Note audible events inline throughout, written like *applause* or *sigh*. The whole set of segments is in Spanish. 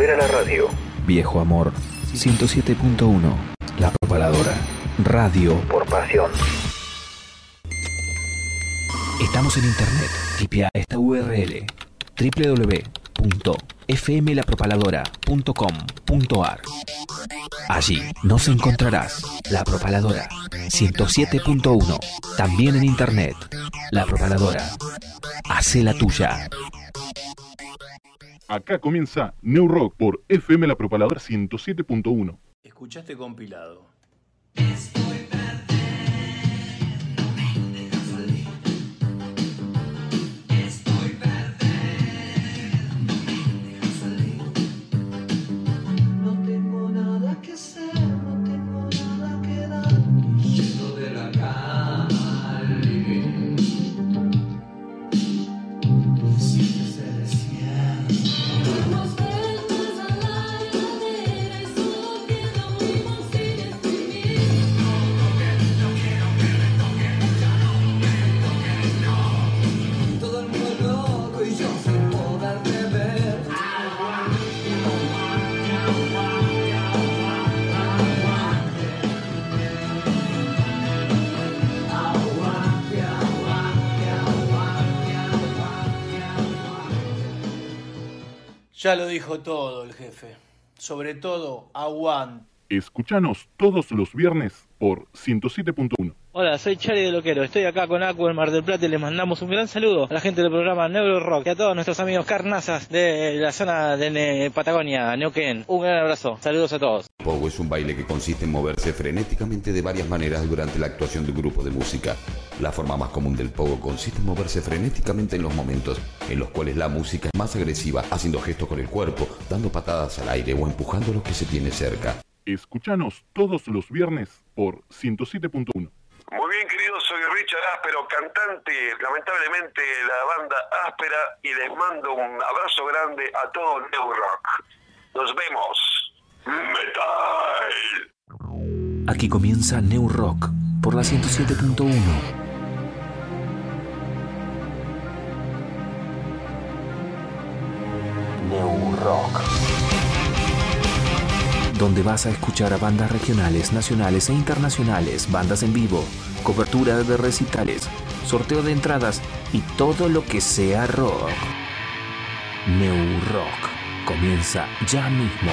volver a la radio. Viejo Amor 107.1 La Propaladora. Radio por pasión. Estamos en internet. Tipea esta URL www.fmlapropaladora.com.ar. Allí nos encontrarás La Propaladora 107.1. También en internet. La Propaladora. Hace la tuya. Acá comienza New Rock por FM La Propaladora 107.1. Escuchaste compilado. Ya lo dijo todo el jefe. Sobre todo, aguante. Escuchanos todos los viernes por 107.1. Hola, soy Charlie de Loquero. Estoy acá con Acu en Mar del Plata y les mandamos un gran saludo a la gente del programa Neuro Rock y a todos nuestros amigos carnazas de la zona de Ne- Patagonia, Neuquén. Un gran abrazo. Saludos a todos. Pogo es un baile que consiste en moverse frenéticamente de varias maneras durante la actuación de un grupo de música. La forma más común del pogo consiste en moverse frenéticamente en los momentos en los cuales la música es más agresiva, haciendo gestos con el cuerpo, dando patadas al aire o empujando a los que se tiene cerca. Escuchanos todos los viernes por 107.1. Muy bien, queridos, soy Richard Áspero, cantante, lamentablemente, de la banda Áspera, y les mando un abrazo grande a todo New Rock. Nos vemos. Metal. Aquí comienza New Rock por la 107.1. New Rock. Donde vas a escuchar a bandas regionales, nacionales e internacionales, bandas en vivo, cobertura de recitales, sorteo de entradas y todo lo que sea rock. New Rock comienza ya mismo.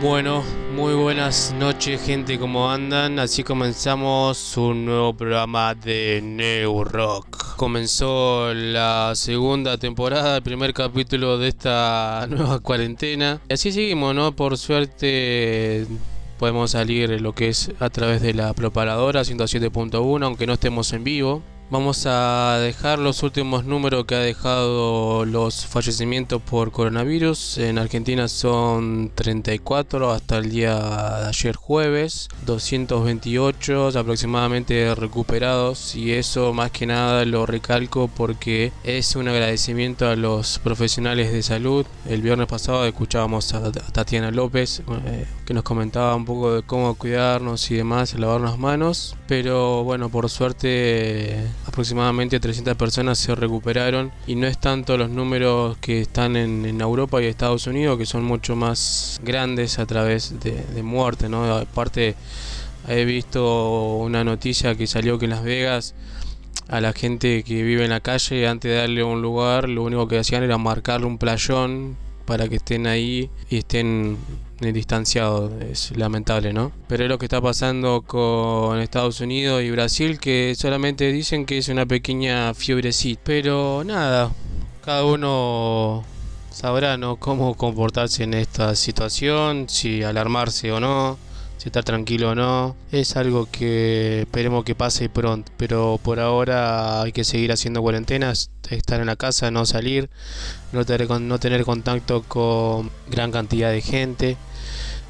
Bueno, muy buenas noches gente, ¿cómo andan? Así comenzamos un nuevo programa de New Rock. Comenzó la segunda temporada, el primer capítulo de esta *laughs* nueva cuarentena. Y así seguimos, ¿no? Por suerte podemos salir lo que es a través de la propaladora 107.1, aunque no estemos en vivo. Vamos a dejar los últimos números que ha dejado los fallecimientos por coronavirus. En Argentina son 34 hasta el día de ayer jueves, 228 aproximadamente recuperados y eso más que nada lo recalco porque es un agradecimiento a los profesionales de salud. El viernes pasado escuchábamos a Tatiana López eh, que nos comentaba un poco de cómo cuidarnos y demás, lavarnos las manos, pero bueno, por suerte aproximadamente 300 personas se recuperaron y no es tanto los números que están en, Europa y Estados Unidos que son mucho más grandes a través de, de muerte, ¿no? Aparte he visto una noticia que salió que en Las Vegas a la gente que vive en la calle antes de darle un lugar lo único que hacían era marcarle un playón para que estén ahí y estén eh, distanciados. Es lamentable, ¿no? Pero es lo que está pasando con Estados Unidos y Brasil, que solamente dicen que es una pequeña fiebrecita. Pero nada, cada uno sabrá, ¿no? Cómo comportarse en esta situación, si alarmarse o no estar tranquilo o no. Es algo que esperemos que pase pronto, pero por ahora hay que seguir haciendo cuarentenas, estar en la casa, no salir, no tener, no tener contacto con gran cantidad de gente.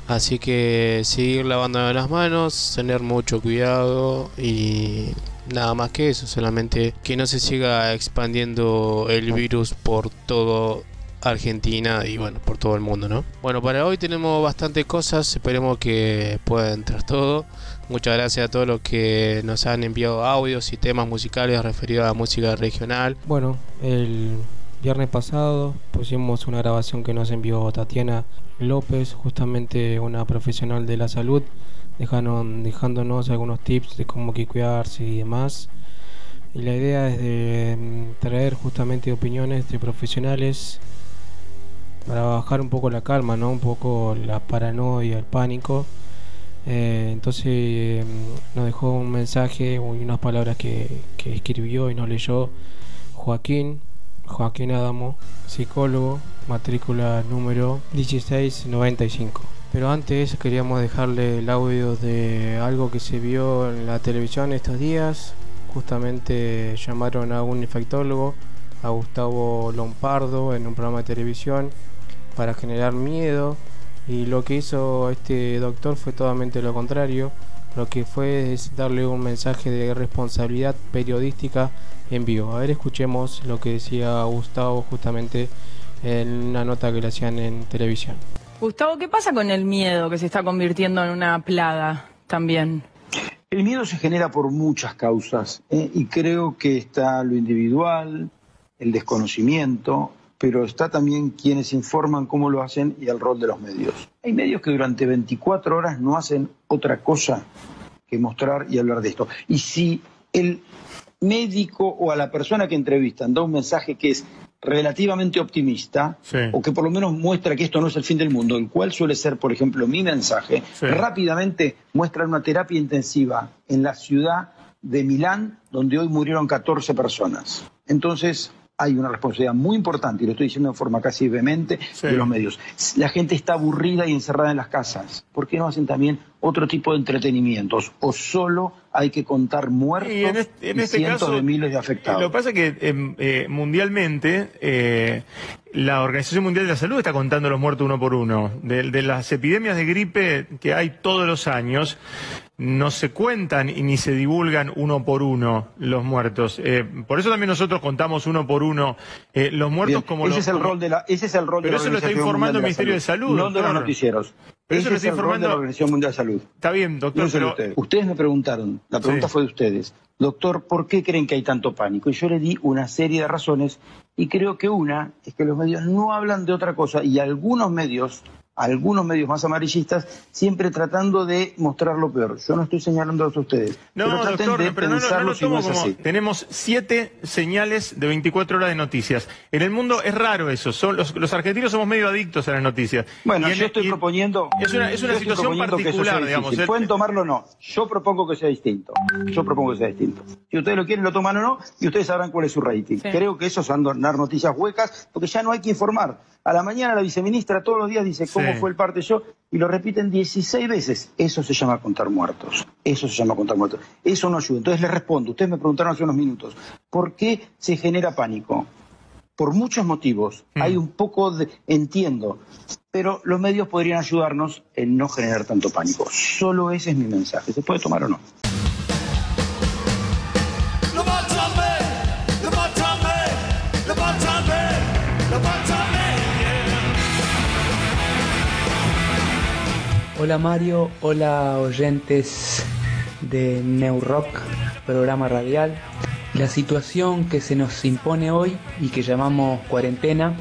Así que seguir lavando las manos, tener mucho cuidado y nada más que eso, solamente que no se siga expandiendo el virus por todo Argentina y bueno, por todo el mundo, ¿no? Bueno, para hoy tenemos bastantes cosas, esperemos que pueda entrar todo. Muchas gracias a todos los que nos han enviado audios y temas musicales referidos a música regional. Bueno, el viernes pasado pusimos una grabación que nos envió Tatiana López, justamente una profesional de la salud, dejaron, dejándonos algunos tips de cómo que cuidarse y demás. Y la idea es de mm, traer justamente opiniones de profesionales para bajar un poco la calma, ¿no? Un poco la paranoia, el pánico. Eh, entonces eh, nos dejó un mensaje y unas palabras que, escribió y nos leyó Joaquín, Joaquín Adamo, psicólogo, matrícula número 1695. Pero antes queríamos dejarle el audio de algo que se vio en la televisión estos días. Justamente llamaron a un infectólogo, a Gustavo Lompardo, en un programa de televisión para generar miedo. Y lo que hizo este doctor fue totalmente lo contrario. Lo que fue es darle un mensaje de responsabilidad periodística en vivo. A ver, escuchemos lo que decía Gustavo justamente en una nota que le hacían en televisión. Gustavo, ¿qué pasa con el miedo que se está convirtiendo en una plaga también? El miedo se genera por muchas causas ¿eh? y creo que está lo individual, el desconocimiento, pero está también quienes informan cómo lo hacen y el rol de los medios. Hay medios que durante 24 horas no hacen otra cosa que mostrar y hablar de esto. Y si el médico o a la persona que entrevistan da un mensaje que es relativamente optimista o que por lo menos muestra que esto no es el fin del mundo, el cual suele ser, por ejemplo, mi mensaje, rápidamente muestran una terapia intensiva en la ciudad de Milán, donde hoy murieron 14 personas. Entonces, hay una responsabilidad muy importante, y lo estoy diciendo de forma casi vehemente, de los medios. La gente está aburrida y encerrada en las casas. ¿Por qué no hacen también otro tipo de entretenimientos? ¿O solo hay que contar muertos Y en este, en y cientos caso, de miles de afectados? Lo que pasa es que eh, eh, mundialmente eh, la Organización Mundial de la Salud está contando los muertos uno por uno. De, de las epidemias de gripe que hay todos los años, no se cuentan y ni se divulgan uno por uno los muertos. Eh, por eso también nosotros contamos uno por uno eh, los muertos Bien, como ese los- es el rol de la ese es el rol Pero de la eso lo está informando el Ministerio de Salud, no de los noticieros Pero eso está de la Organización Mundial de Salud Está bien, doctor, pero ustedes. ustedes me preguntaron la pregunta Sí. fue de ustedes doctor ¿por qué creen que hay tanto pánico? y yo le di una serie de razones y creo que una es que los medios no hablan de otra cosa y algunos medios algunos medios más amarillistas siempre tratando de mostrar lo peor. Yo no estoy señalando a ustedes, No, pero traten doctor, de pero no, no, no pensarlo lo si no tomo es como. así. Tenemos siete señales de 24 horas de noticias. En el mundo es raro eso. Son, los, los argentinos somos medio adictos a las noticias. Bueno, Y en- yo estoy y- proponiendo. Es una, es una situación particular, digamos. El- Pueden tomarlo o no. Yo propongo que sea distinto. Yo propongo que sea distinto. Si ustedes lo quieren, lo toman o no, y ustedes sabrán cuál es su rating. Creo que eso son dar noticias huecas, porque ya no hay que informar. A la mañana la viceministra todos los días dice cómo fue el parte yo, y lo repiten 16 veces. Eso se llama contar muertos. Eso se llama contar muertos. Eso no ayuda. Entonces les respondo. Ustedes me preguntaron hace unos minutos, ¿por qué se genera pánico? por muchos motivos. Mm. Hay un poco de, entiendo, pero los medios podrían ayudarnos en no generar tanto pánico. Solo ese es mi mensaje. ¿Se puede tomar o no? Hola Mario, hola oyentes de New Rock, programa radial. La situación que se nos impone hoy y que llamamos cuarentena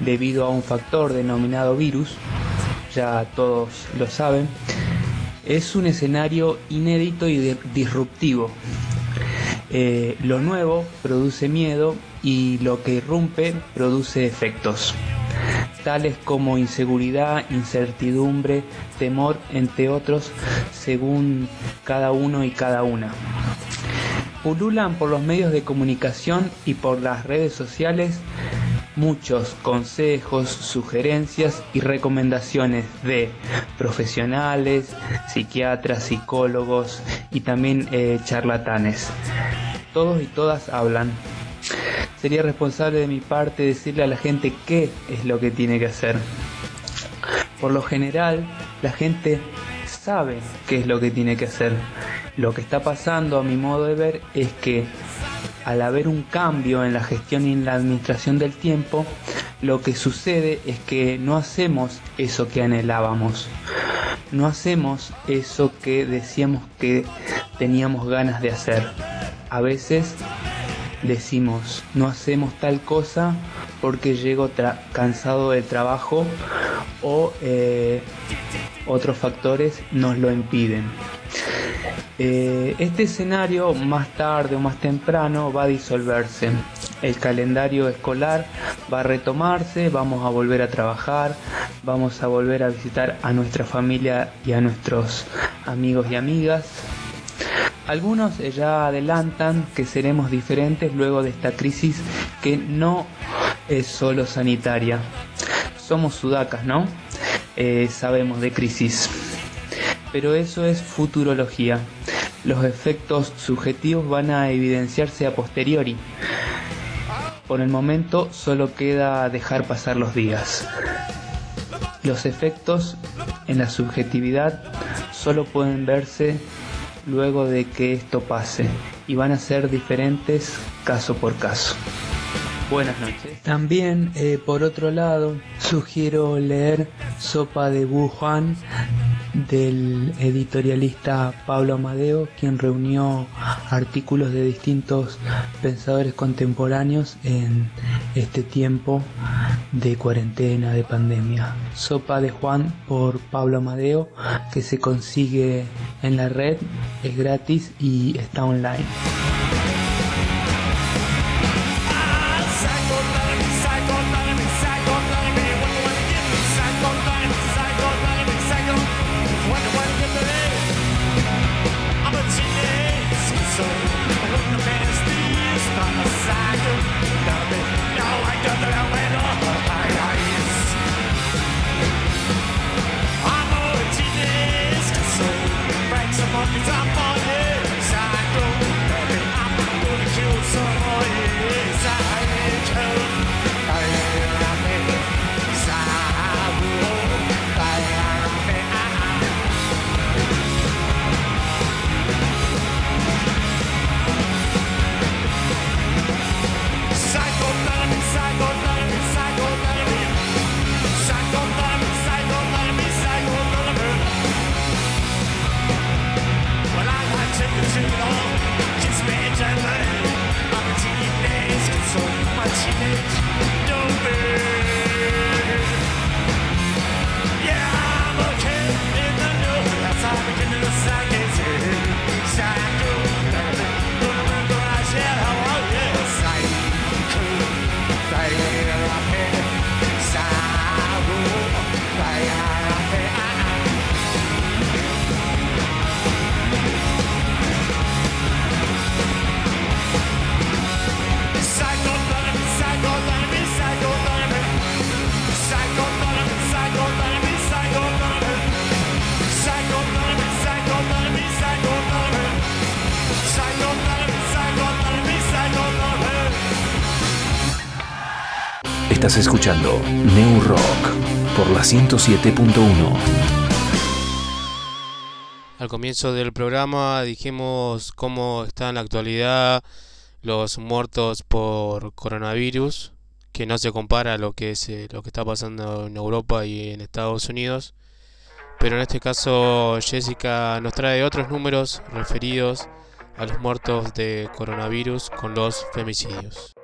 debido a un factor denominado virus, ya todos lo saben, es un escenario inédito y disruptivo. Eh, lo nuevo produce miedo y lo que irrumpe produce efectos tales como inseguridad, incertidumbre, temor, entre otros, según cada uno y cada una. Pululan por los medios de comunicación y por las redes sociales muchos consejos, sugerencias y recomendaciones de profesionales, psiquiatras, psicólogos y también eh, charlatanes. Todos y todas hablan. Sería responsable de mi parte decirle a la gente qué es lo que tiene que hacer. Por lo general, la gente sabe qué es lo que tiene que hacer. Lo que está pasando, a mi modo de ver, es que al haber un cambio en la gestión y en la administración del tiempo, lo que sucede es que no hacemos eso que anhelábamos. no hacemos eso que decíamos que teníamos ganas de hacer. A veces decimos, no hacemos tal cosa porque llego cansado del trabajo o eh, otros factores nos lo impiden. Eh, este escenario más tarde o más temprano va a disolverse. El calendario escolar va a retomarse, vamos a volver a trabajar, vamos a volver a visitar a nuestra familia y a nuestros amigos y amigas. Algunos eh, ya adelantan que seremos diferentes luego de esta crisis que no es solo sanitaria. Somos sudacas, ¿no? Eh, sabemos de crisis. Pero eso es futurología. Los efectos subjetivos van a evidenciarse a posteriori. Por el momento solo queda dejar pasar los días. Los efectos en la subjetividad solo pueden verse luego de que esto pase y van a ser diferentes caso por caso. Buenas noches. También, eh, por otro lado, sugiero leer Sopa de Wuhan del editorialista Pablo Amadeo, quien reunió artículos de distintos pensadores contemporáneos en este tiempo de cuarentena, de pandemia. Sopa de Juan por Pablo Amadeo, que se consigue en la red, es gratis y está online. Escuchando New Rock por la 107.1. Al comienzo del programa dijimos cómo está en la actualidad los muertos por coronavirus, que no se compara a lo que es eh, lo que está pasando en Europa y en Estados Unidos. Pero en este caso Jessica nos trae otros números referidos a los muertos de coronavirus con los femicidios.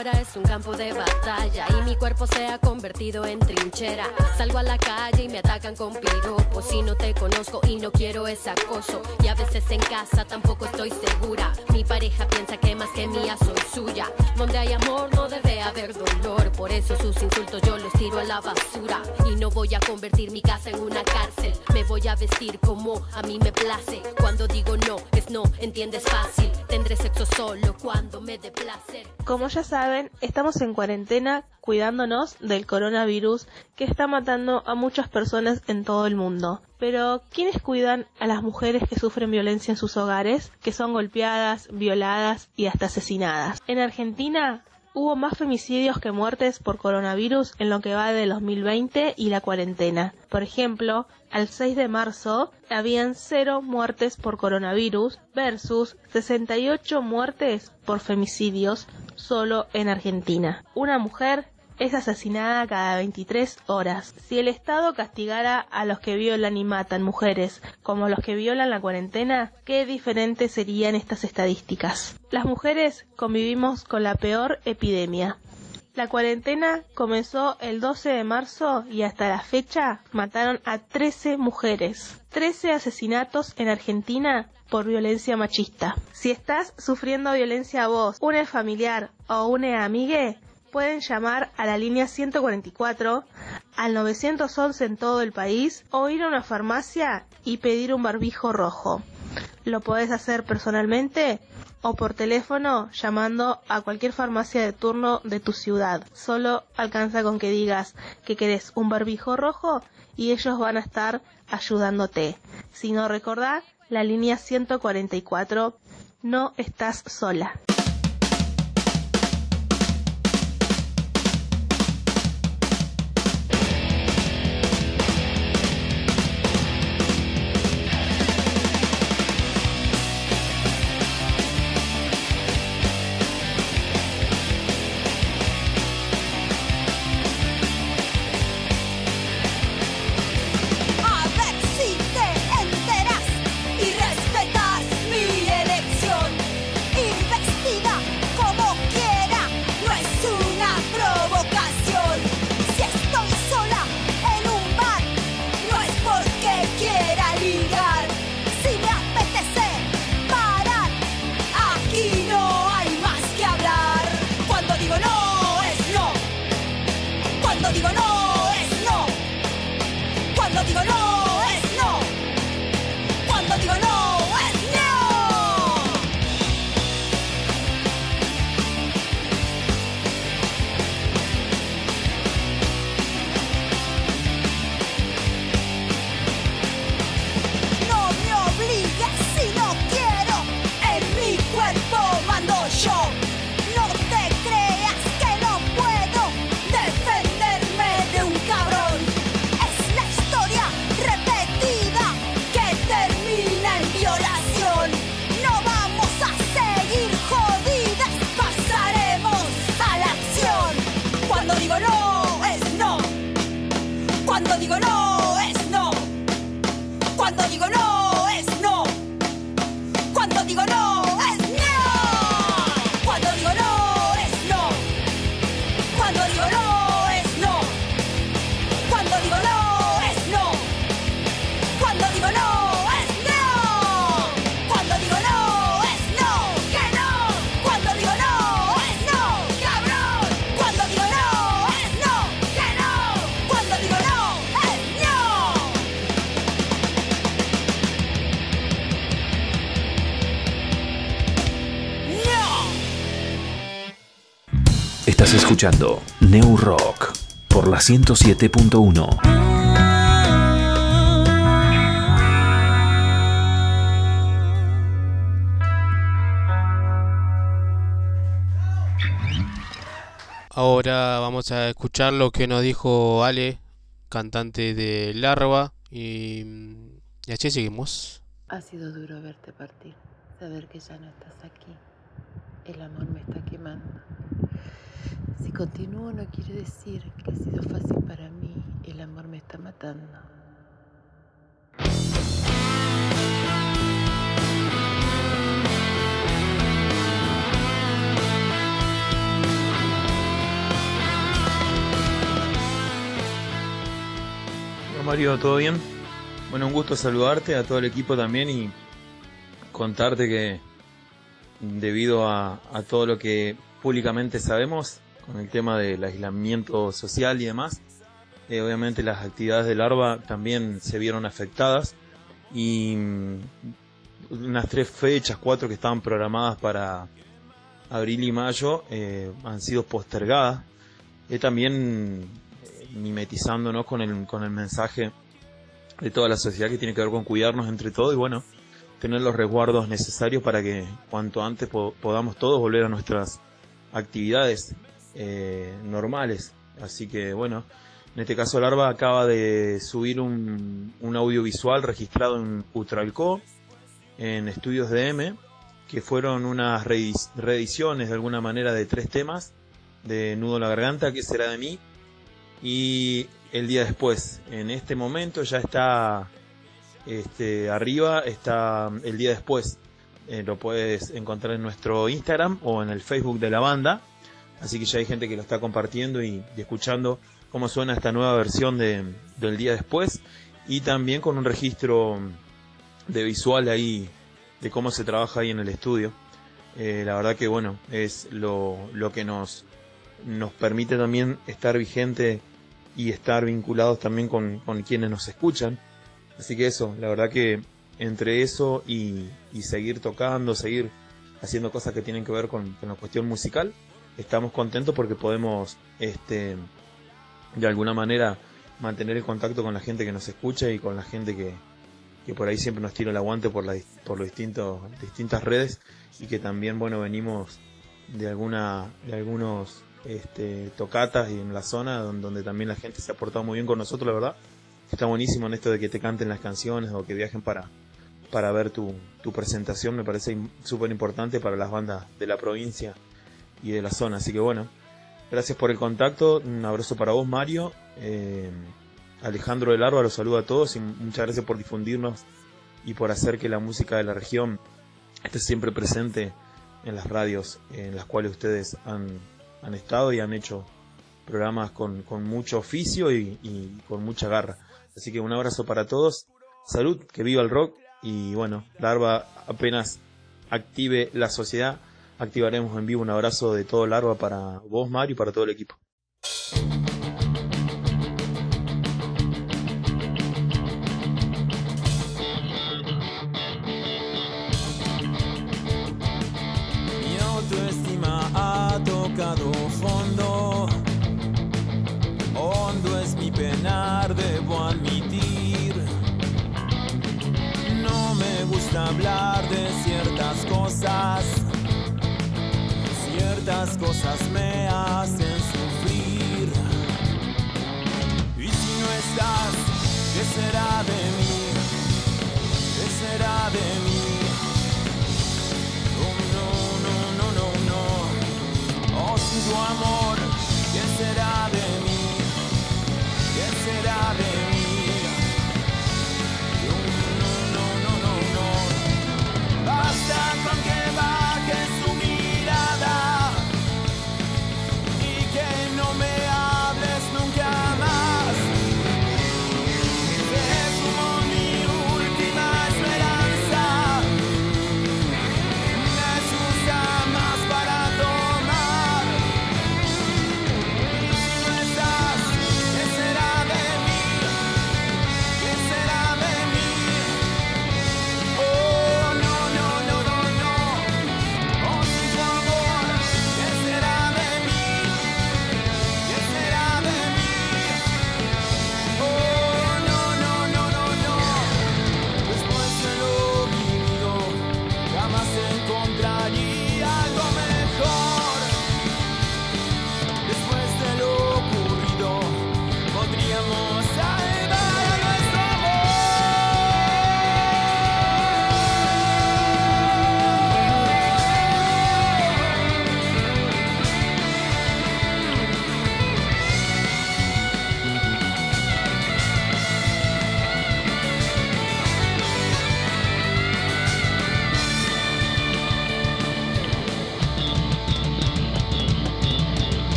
Ahora es un campo de batalla y mi cuerpo se ha convertido en trinchera. Salgo a la calle y me atacan con piropos. Si no te conozco y no quiero ese acoso. Y a veces en casa tampoco estoy segura. Mi pareja piensa que más que mía soy suya. Donde hay amor no debe haber dolor. Por eso sus insultos yo los tiro a la basura. Y no voy a convertir mi casa en una cárcel. Me voy a vestir como a mí me place. Cuando digo no, es no, entiendes fácil. Tendré sexo solo cuando me dé placer. Como ya saben, estamos en cuarentena cuidándonos del coronavirus que está matando a muchas personas en todo el mundo. Pero, ¿quiénes cuidan a las mujeres que sufren violencia en sus hogares, que son golpeadas, violadas y hasta asesinadas? En Argentina, Hubo más femicidios que muertes por coronavirus en lo que va de 2020 y la cuarentena. Por ejemplo, al 6 de marzo habían 0 muertes por coronavirus versus 68 muertes por femicidios solo en Argentina. Una mujer es asesinada cada 23 horas. Si el Estado castigara a los que violan y matan mujeres como los que violan la cuarentena, qué diferentes serían estas estadísticas. Las mujeres convivimos con la peor epidemia. La cuarentena comenzó el 12 de marzo y hasta la fecha mataron a 13 mujeres. 13 asesinatos en Argentina por violencia machista. Si estás sufriendo violencia a vos, un familiar o una amigue, pueden llamar a la línea 144 al 911 en todo el país o ir a una farmacia y pedir un barbijo rojo. Lo podés hacer personalmente o por teléfono llamando a cualquier farmacia de turno de tu ciudad. Solo alcanza con que digas que querés un barbijo rojo y ellos van a estar ayudándote. Si no recordá, la línea 144, no estás sola. Estás escuchando New Rock por la 107.1. Ahora vamos a escuchar lo que nos dijo Ale, cantante de Larva, y, y así seguimos. Ha sido duro verte partir, saber que ya no estás aquí. El amor me está quemando. Si continúo no quiere decir que ha sido fácil para mí. El amor me está matando. Hola Mario, ¿todo bien? Bueno, un gusto saludarte, a todo el equipo también y contarte que debido a, a todo lo que públicamente sabemos con el tema del aislamiento social y demás, eh, obviamente las actividades de larva también se vieron afectadas y mm, unas tres fechas, cuatro que estaban programadas para abril y mayo eh, han sido postergadas. Eh, también eh, mimetizándonos con el, con el mensaje de toda la sociedad que tiene que ver con cuidarnos entre todos y bueno, tener los resguardos necesarios para que cuanto antes po- podamos todos volver a nuestras actividades eh, normales. Así que bueno, en este caso Larva acaba de subir un, un audiovisual registrado en Utralco, en Estudios DM, que fueron unas reedi- reediciones de alguna manera de tres temas de Nudo la Garganta, ¿qué será de mí? Y el día después, en este momento ya está este, arriba, está el día después. Eh, lo puedes encontrar en nuestro Instagram o en el Facebook de la banda. Así que ya hay gente que lo está compartiendo y, escuchando cómo suena esta nueva versión de, del día después. Y también con un registro de visual ahí de cómo se trabaja ahí en el estudio. Eh, la verdad que bueno, es lo, lo que nos, nos permite también estar vigente y estar vinculados también con, con quienes nos escuchan. Así que eso, la verdad que entre eso y, y seguir tocando, seguir haciendo cosas que tienen que ver con, con la cuestión musical, estamos contentos porque podemos este, de alguna manera mantener el contacto con la gente que nos escucha y con la gente que, que por ahí siempre nos tira el aguante por, la, por los distintos, distintas redes y que también bueno venimos de alguna de algunos este, tocatas y en la zona donde, también la gente se ha portado muy bien con nosotros la verdad. Está buenísimo en esto de que te canten las canciones o que viajen para para ver tu, tu presentación. Me parece súper importante para las bandas de la provincia y de la zona. Así que bueno gracias por el contacto. Un abrazo para vos Mario. Eh, Alejandro del Arba los saluda a todos y muchas gracias por difundirnos y por hacer que la música de la región esté siempre presente en las radios en las cuales ustedes han, han estado y han hecho programas con, con mucho oficio y, y con mucha garra. Así que un abrazo para todos, salud, que viva el rock y bueno, Larva apenas active la sociedad, activaremos en vivo un abrazo de todo Larva para vos Mario y para todo el equipo. Mi autoestima ha tocado fondo. Hondo es mi penar, debo admitir. No me gusta hablar de ciertas cosas. Ciertas cosas me hacen sufrir. Y si no estás, ¿qué será de mí? ¿Qué será de mí?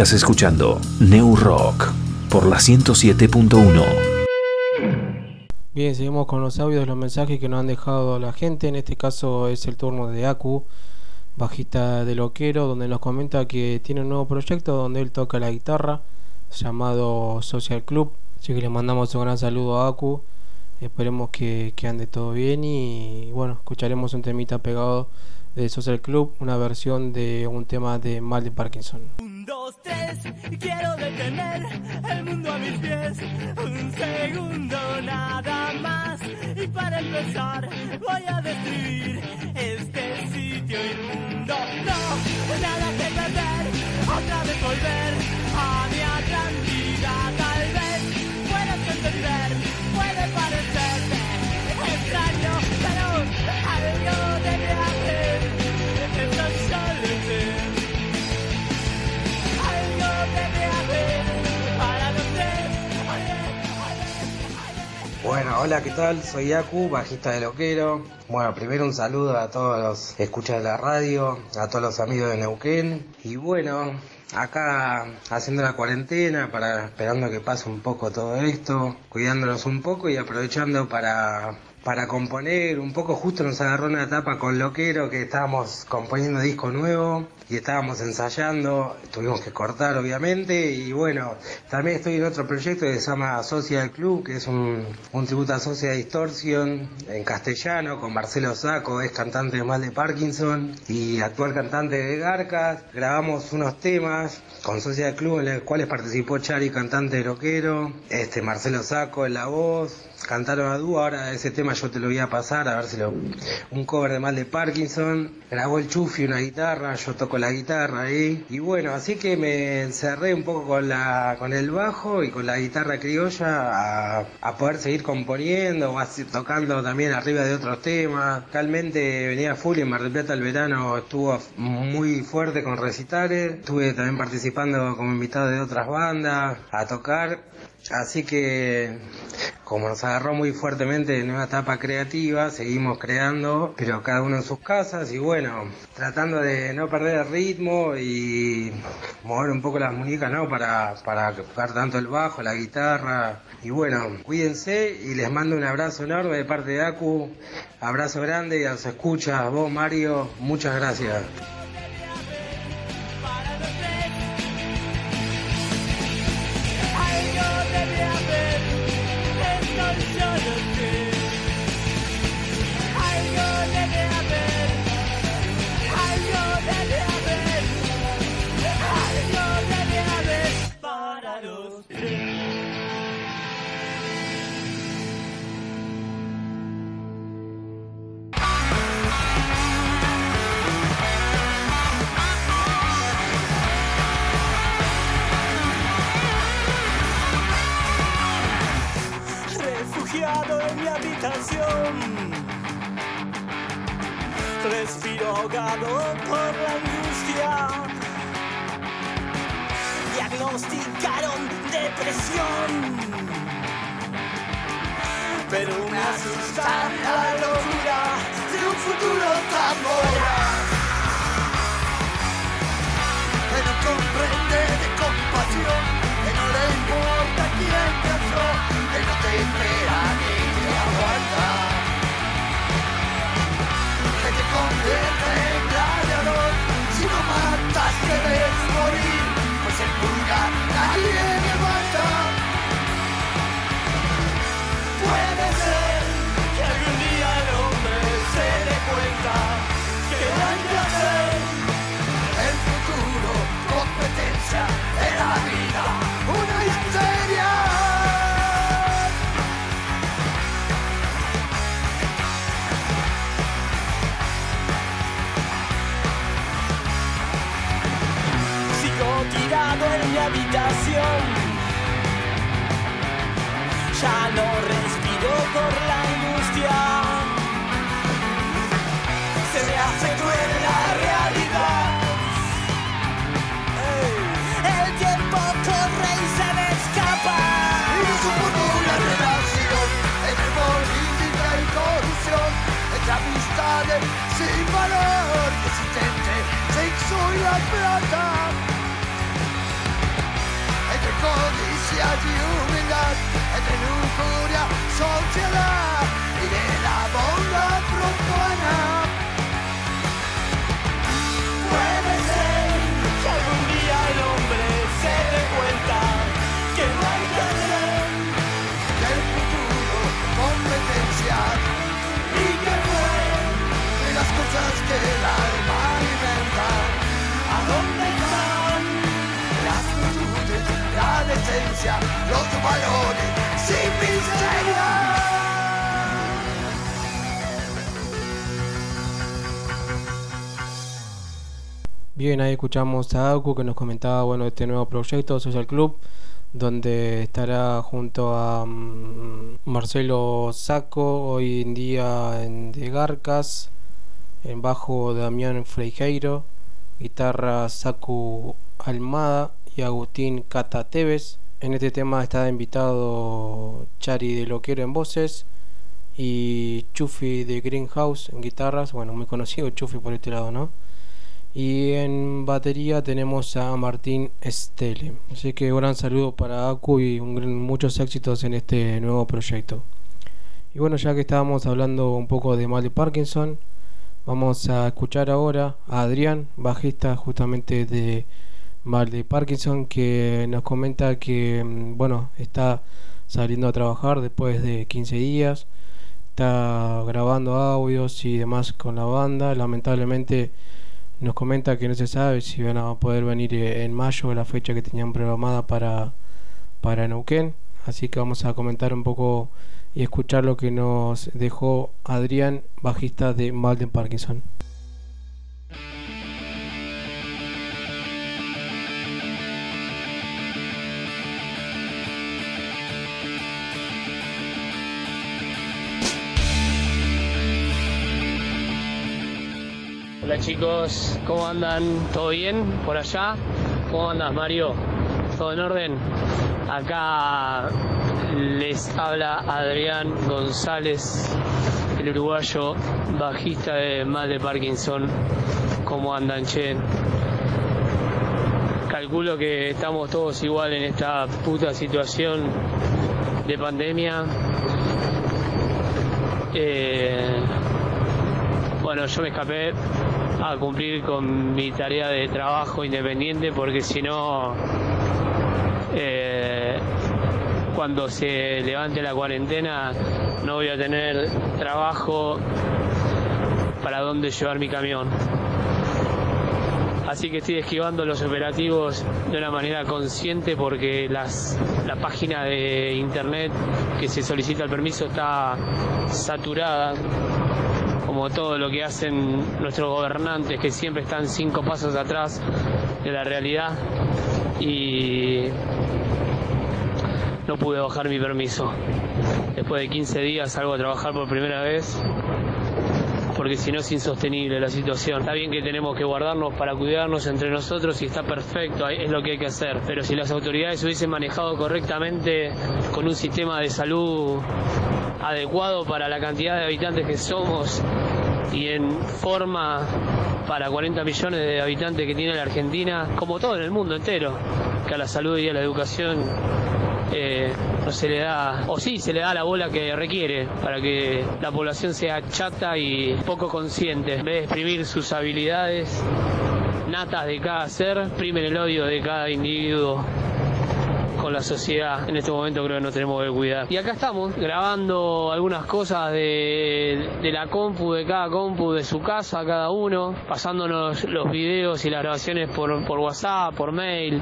Estás escuchando New Rock por la 107.1. Bien, seguimos con los audios, los mensajes que nos han dejado la gente. En este caso es el turno de Aku, bajista de Loquero, donde nos comenta que tiene un nuevo proyecto donde él toca la guitarra llamado Social Club. Así que le mandamos un gran saludo a Aku. Esperemos que, que ande todo bien y bueno, escucharemos un temita pegado de Social Club, una versión de un tema de Mal de Parkinson. Para hola, ¿qué tal? Soy Aku, bajista de Loquero. Bueno, primero un saludo a todos los escuchas de la radio, a todos los amigos de Neuquén. Y bueno, acá haciendo la cuarentena, para esperando que pase un poco todo esto, cuidándonos un poco y aprovechando para para componer, un poco justo nos agarró una etapa con Loquero que estábamos componiendo disco nuevo y estábamos ensayando, tuvimos que cortar obviamente y bueno, también estoy en otro proyecto que se llama Social Club, que es un, un tributo a Social Distortion en castellano con Marcelo Saco, es cantante de Mal de Parkinson y actual cantante de Garcas. Grabamos unos temas con Social Club en los cuales participó Chari, cantante de Loquero, este Marcelo Saco en la voz, cantaron a dúo, ahora ese tema yo te lo voy a pasar, a ver si lo... Un cover de Mal de Parkinson, grabó el Chufi una guitarra, yo toco la guitarra ahí, y bueno, así que me encerré un poco con la con el bajo y con la guitarra criolla a, poder seguir componiendo, o tocando también arriba de otros temas. Realmente venía full y en Mar del Plata el verano estuvo muy fuerte con recitales, estuve también participando como invitado de otras bandas a tocar Así que, como nos agarró muy fuertemente en una etapa creativa, seguimos creando, pero cada uno en sus casas y bueno, tratando de no perder el ritmo y mover un poco las muñecas, ¿no? Para, para tocar tanto el bajo, la guitarra. Y bueno, cuídense y les mando un abrazo enorme de parte de Acu. Abrazo grande y a los escuchas, vos Mario, muchas gracias. Refugiado en mi habitación, respiro ahogado por la angustia. Diagnosticaron depresión, pero me asusta la locura de un futuro tan voraz. Que no comprende de compasión, que no le importa quién habló, que no te espera ni te aguanta. En mi habitación, ya no respiro por la angustia. Se me hace cruel sin valor, existente, sexo y la plata. Entre codicia y humildad, entre lujuria, sociedad y de la bondad los valores sin miseria. Bien, ahí escuchamos a Aku que nos comentaba bueno este nuevo proyecto Social Club donde estará junto a mm, Marcelo Saco hoy en día en de Garcas en bajo Damián Freijeiro guitarra Saku Almada y Agustín Cata Teves en este tema está invitado Chari de Loquero en voces y Chufi de Greenhouse en guitarras bueno muy conocido Chufi por este lado no y en batería tenemos a Martín Estele. Así que un gran saludo para Aku y un gran- muchos éxitos en este nuevo proyecto. Y bueno, ya que estábamos hablando un poco de mal de Parkinson, vamos a escuchar ahora a Adrián, bajista justamente de mal de Parkinson, que nos comenta que, mm, bueno, está saliendo a trabajar después de 15 días, está grabando audios y demás con la banda. Lamentablemente nos comenta que no se sabe si van a poder venir eh, en mayo, la fecha que tenían programada para, para Neuquén. Así que vamos a comentar un poco y escuchar lo que nos dejó Adrián, bajista de Malden Parkinson. Hola chicos, ¿cómo andan? ¿Todo bien por allá? ¿Cómo andas Mario? ¿Todo en orden? Acá les habla Adrián González, el uruguayo bajista de Mal de Parkinson. ¿Cómo andan, che? Calculo que estamos todos igual en esta puta situación de pandemia. Eh, bueno, yo me escapé a cumplir con mi tarea de trabajo independiente porque si no, eh, cuando se levante la cuarentena no voy a tener trabajo para dónde llevar mi camión. Así que estoy esquivando los operativos de una manera consciente porque las, la página de internet que se solicita el permiso está saturada como todo lo que hacen nuestros gobernantes que siempre están cinco pasos atrás de la realidad y no pude bajar mi permiso. Después de 15 días salgo a trabajar por primera vez porque si no es insostenible la situación. Está bien que tenemos que guardarnos para cuidarnos entre nosotros y está perfecto, es lo que hay que hacer. Pero si las autoridades hubiesen manejado correctamente con un sistema de salud adecuado para la cantidad de habitantes que somos y en forma para 40 millones de habitantes que tiene la Argentina, como todo en el mundo entero, que a la salud y a la educación eh, no se le da, o sí se le da la bola que requiere para que la población sea chata y poco consciente. En vez de exprimir sus habilidades natas de cada ser, exprimen el odio de cada individuo con la sociedad. En este momento creo que nos tenemos que cuidar. Y acá estamos grabando algunas cosas de, la compu, de cada compu, de su casa, cada uno, pasándonos los videos y las grabaciones por WhatsApp, por mail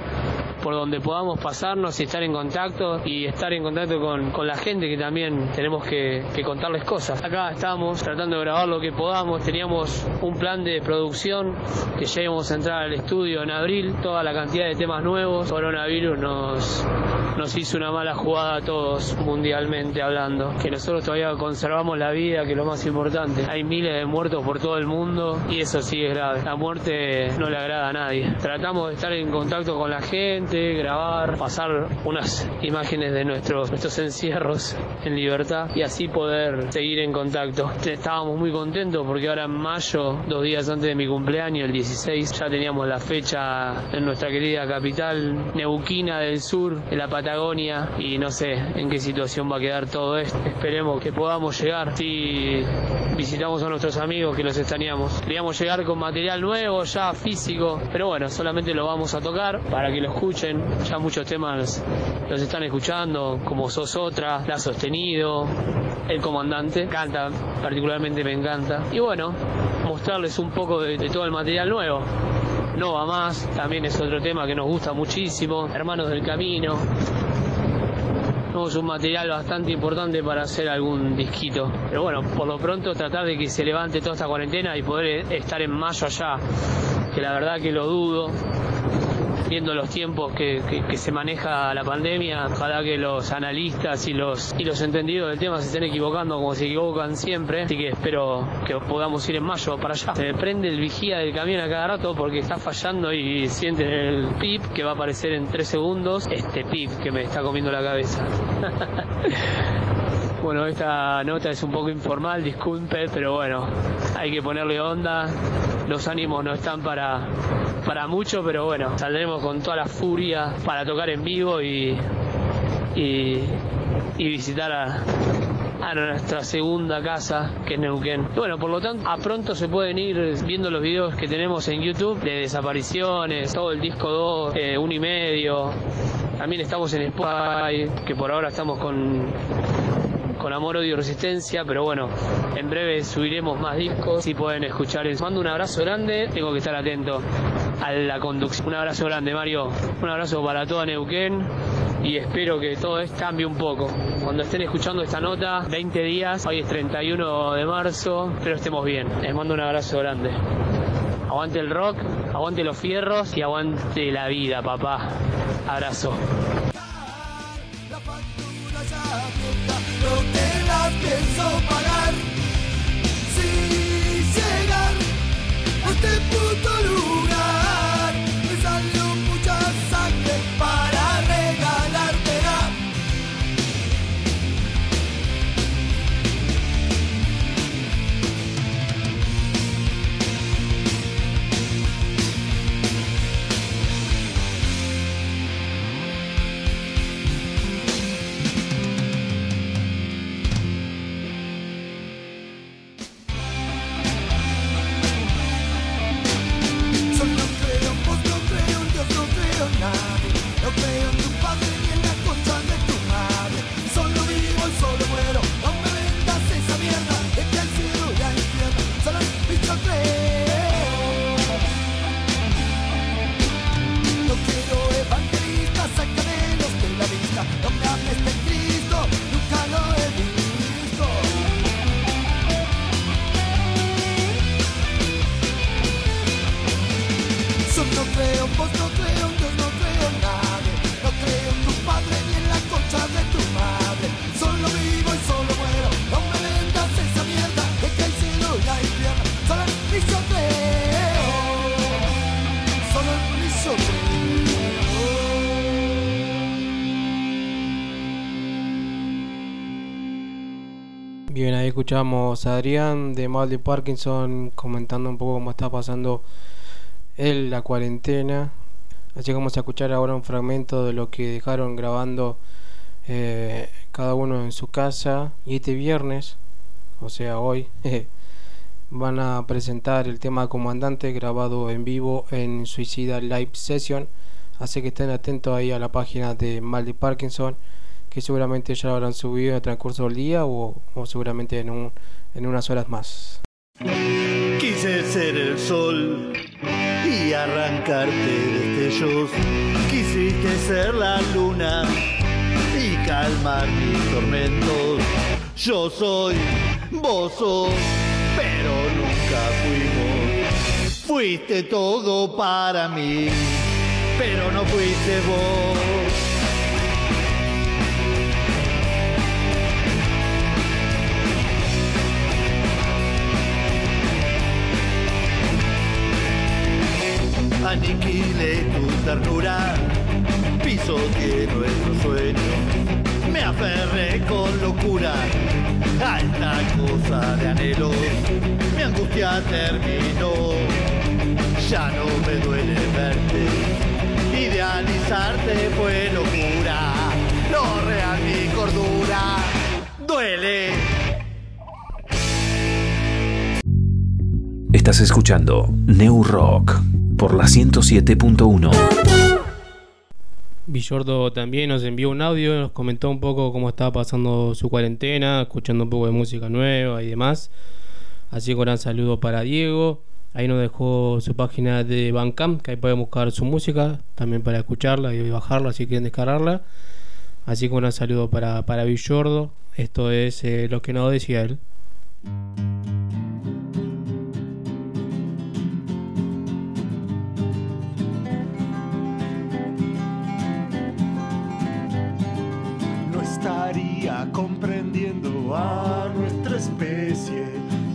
por donde podamos pasarnos y estar en contacto y estar en contacto con, con la gente que también tenemos que, contarles cosas. Acá estamos tratando de grabar lo que podamos, teníamos un plan de producción que ya íbamos a entrar al estudio en abril, toda la cantidad de temas nuevos, coronavirus nos, nos hizo una mala jugada a todos mundialmente hablando, que nosotros todavía conservamos la vida, que es lo más importante. Hay miles de muertos por todo el mundo y eso sí es grave. La muerte no le agrada a nadie. Tratamos de estar en contacto con la gente, grabar, pasar unas imágenes de nuestros, nuestros encierros en libertad y así poder seguir en contacto. Estábamos muy contentos porque ahora en mayo, dos días antes de mi cumpleaños, el 16, ya teníamos la fecha en nuestra querida capital neuquina del sur, en la Patagonia y no sé en qué situación va a quedar todo esto. Esperemos que podamos llegar. Si visitamos a nuestros amigos que los extrañamos. Queríamos llegar con material nuevo, ya físico, pero bueno, solamente lo vamos a tocar para que lo escuchen. Ya muchos temas los están escuchando, como Sos Otra, La Sostenido, El Comandante. Canta, particularmente me encanta. Y bueno, mostrarles un poco de, todo el material nuevo. No va más, también es otro tema que nos gusta muchísimo. Hermanos del Camino. tenemos un material bastante importante para hacer algún disquito. Pero bueno, por lo pronto tratar de que se levante toda esta cuarentena y poder estar en mayo allá, que la verdad que lo dudo viendo los tiempos que, se maneja la pandemia, ojalá que los analistas y los y los entendidos del tema se estén equivocando como se equivocan siempre, así que espero que podamos ir en mayo para allá. Se prende el vigía del camión a cada rato porque está fallando y sienten el pip que va a aparecer en tres segundos, este pip que me está comiendo la cabeza. *laughs* Bueno, esta nota es un poco informal, disculpe, pero bueno, hay que ponerle onda. Los ánimos no están para, para mucho, pero bueno, saldremos con toda la furia para tocar en vivo y, y, visitar a, nuestra segunda casa, que es Neuquén. Bueno, por lo tanto, a pronto se pueden ir viendo los videos que tenemos en YouTube de desapariciones, todo el disco 2, eh, y medio. También estamos en Spotify, que por ahora estamos con con amor, odio y resistencia, pero bueno, en breve subiremos más discos y pueden escuchar. Les mando un abrazo grande, tengo que estar atento a la conducción. Un abrazo grande, Mario. Un abrazo para toda Neuquén y espero que todo esto cambie un poco. Cuando estén escuchando esta nota, 20 días, hoy es 31 de marzo, espero estemos bien. Les mando un abrazo grande. Aguante el rock, aguante los fierros y aguante la vida, papá. Abrazo. Este puto lugar. Escuchamos a Adrián de Mal de Parkinson comentando un poco cómo está pasando él la cuarentena. Así que vamos a escuchar ahora un fragmento de lo que dejaron grabando eh, cada uno en su casa. Y este viernes, o sea hoy, *laughs* van a presentar el tema Comandante grabado en vivo en Suicida Live Session. Así que estén atentos ahí a la página de Mal de Parkinson que seguramente ya lo habrán subido en el transcurso del día o, o seguramente en, un, en unas horas más. Quise ser el sol y arrancarte destellos. Quisiste ser la luna y calmar mis tormentos. Yo soy, vos sos, pero nunca fuimos. Fuiste todo para mí, pero no fuiste vos. Aniquilé tu ternura, pisoteé nuestro sueño, me aferré con locura a esta cosa de anhelo. Mi angustia terminó, ya no me duele verte. Idealizarte fue locura, no real mi cordura, duele. Estás escuchando New Rock por la 107.1. Villordo también nos envió un audio, nos comentó un poco cómo estaba pasando su cuarentena, escuchando un poco de música nueva y demás. Así que un gran saludo para Diego. Ahí nos dejó su página de Bandcamp, que ahí pueden buscar su música, también para escucharla y bajarla si quieren descargarla. Así que un saludo para, para Villordo. Esto es eh, lo que no decía él. Estaría comprendiendo a nuestra especie,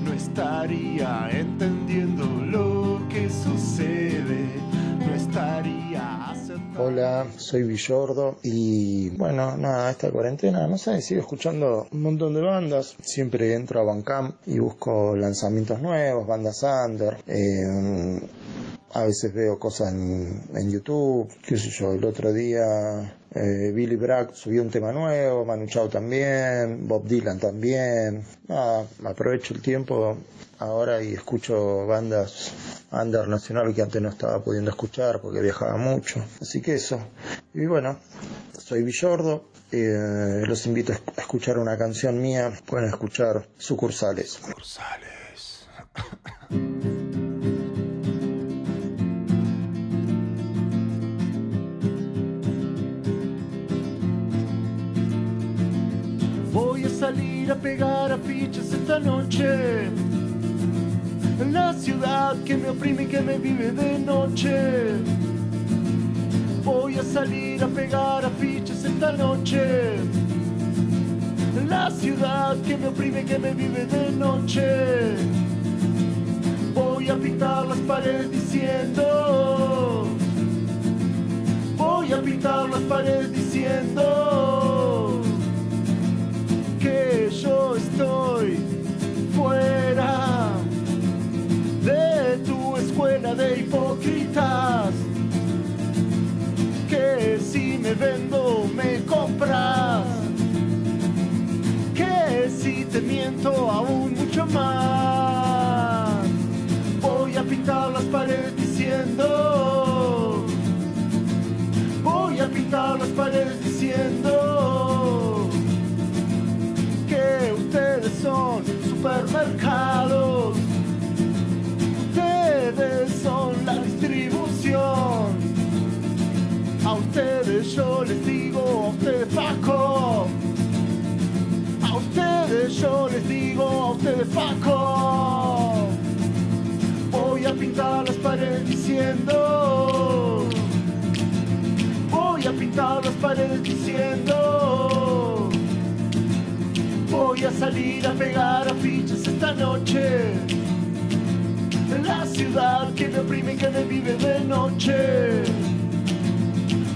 no estaría entendiendo lo que sucede, no estaría aceptando. Hola, soy Villordo y bueno, nada, esta cuarentena, no sé, sigo escuchando un montón de bandas. Siempre entro a Bandcamp y busco lanzamientos nuevos, bandas under. eh, a veces veo cosas en, en YouTube, qué sé yo, el otro día eh, Billy Bragg subió un tema nuevo, Manu Chao también, Bob Dylan también. Aprovecho el tiempo ahora y escucho bandas under nacional que antes no estaba pudiendo escuchar porque viajaba mucho. Así que eso. Y bueno, soy Villordo. eh, los invito a escuchar una canción mía. Pueden escuchar. Sucursales. Pegar afiches esta noche. La ciudad que me oprime y que me vive de noche. Voy a salir a pegar afiches esta noche. La ciudad que me oprime y que me vive de noche. Voy a pintar las paredes diciendo. Voy a pintar las paredes diciendo yo estoy fuera de tu escuela de hipócritas. Que si me vendo, me compras. Que si te miento, aún mucho más. Voy a pintar las paredes diciendo. Voy a pintar las paredes diciendo son supermercados. Ustedes son la distribución. A ustedes yo les digo, a ustedes Paco. A ustedes yo les digo, a ustedes Paco. Voy a pintar las paredes diciendo. Voy a pintar las paredes diciendo. Voy a salir a pegar afiches esta noche. En la ciudad que me oprime y que me vive de noche.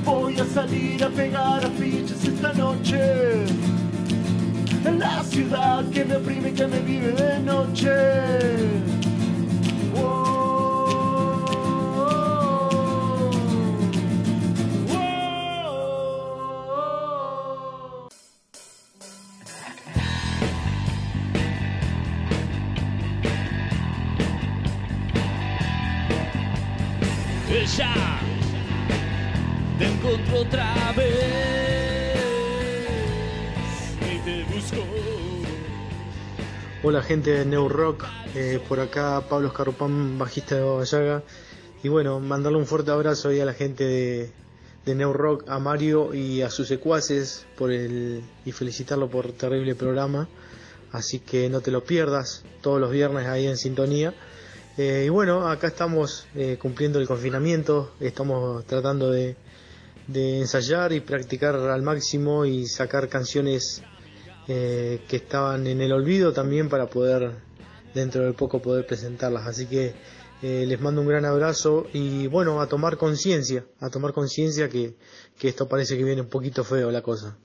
Voy a salir a pegar afiches esta noche. En la ciudad que me oprime y que me vive de noche. Hola gente de New Rock, eh, por acá Pablo Escarrupán, bajista de Baba Yaga. Y bueno, mandarle un fuerte abrazo ahí a la gente de, de New Rock, a Mario y a sus secuaces por el, y felicitarlo por terrible programa. Así que no te lo pierdas, todos los viernes ahí en sintonía. Eh, y bueno, acá estamos eh, cumpliendo el confinamiento, estamos tratando de ensayar y practicar al máximo y sacar canciones eh, que estaban en el olvido también para poder dentro de poco poder presentarlas. Así que eh, les mando un gran abrazo y bueno, a tomar conciencia, a tomar conciencia que, que esto parece que viene un poquito feo la cosa.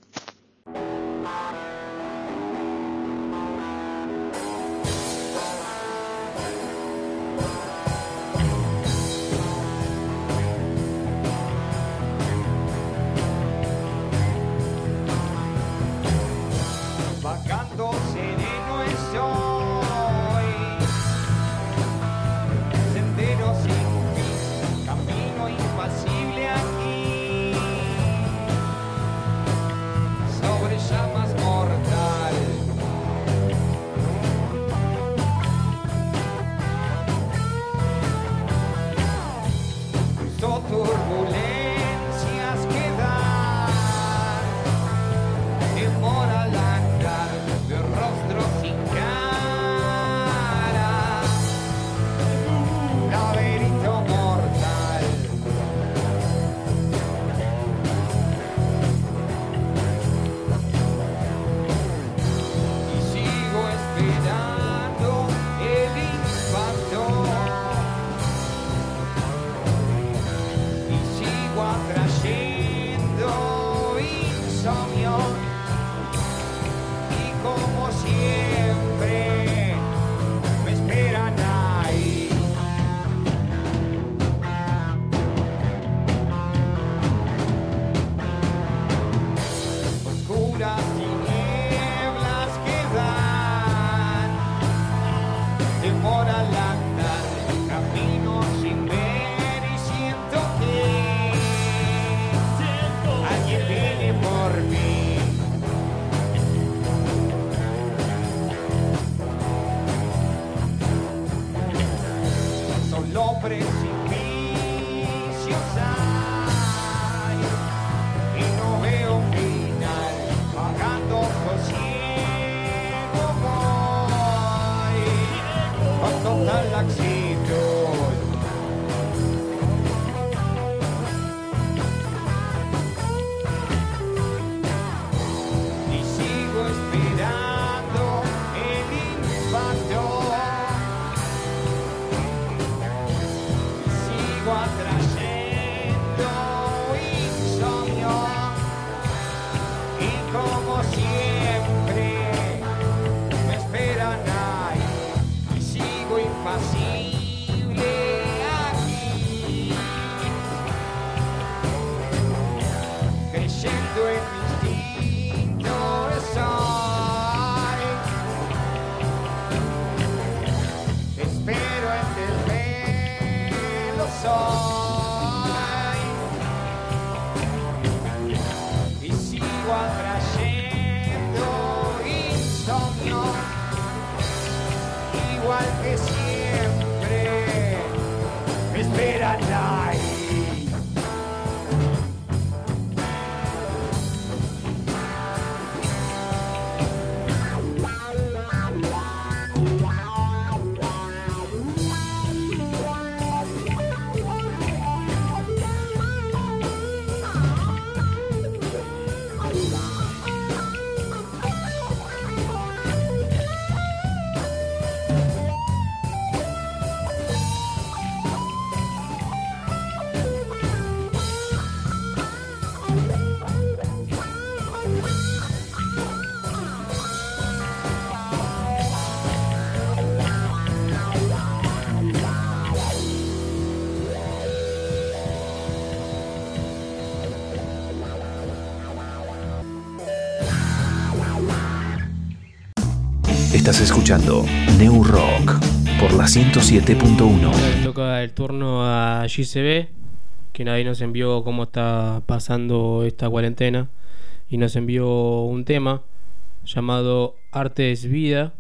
Estás escuchando New Rock por la 107.1. Le toca el turno a GCB, que nadie nos envió cómo está pasando esta cuarentena y nos envió un tema llamado Arte es Vida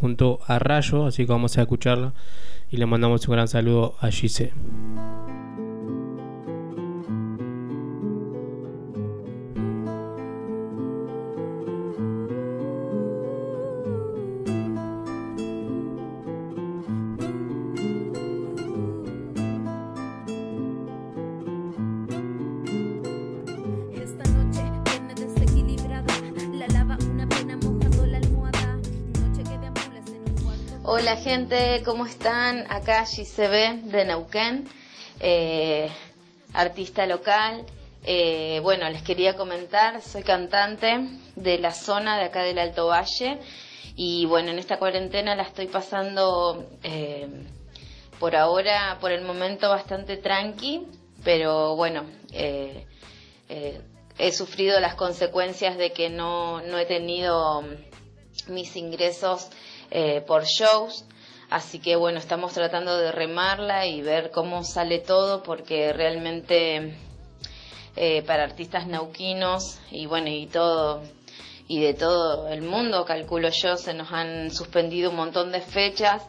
junto a Rayo, así que vamos a escucharla y le mandamos un gran saludo a GC. ¿Cómo están? Acá JCB de Neuquén, eh, artista local. Eh, bueno, les quería comentar, soy cantante de la zona de acá del Alto Valle y bueno, en esta cuarentena la estoy pasando eh, por ahora, por el momento bastante tranqui, pero bueno, he sufrido las consecuencias de que no, no he tenido mis ingresos por shows. Así que bueno, estamos tratando de remarla y ver cómo sale todo porque realmente eh, para artistas nauquinos y bueno, y todo y de todo el mundo, calculo yo, se nos han suspendido un montón de fechas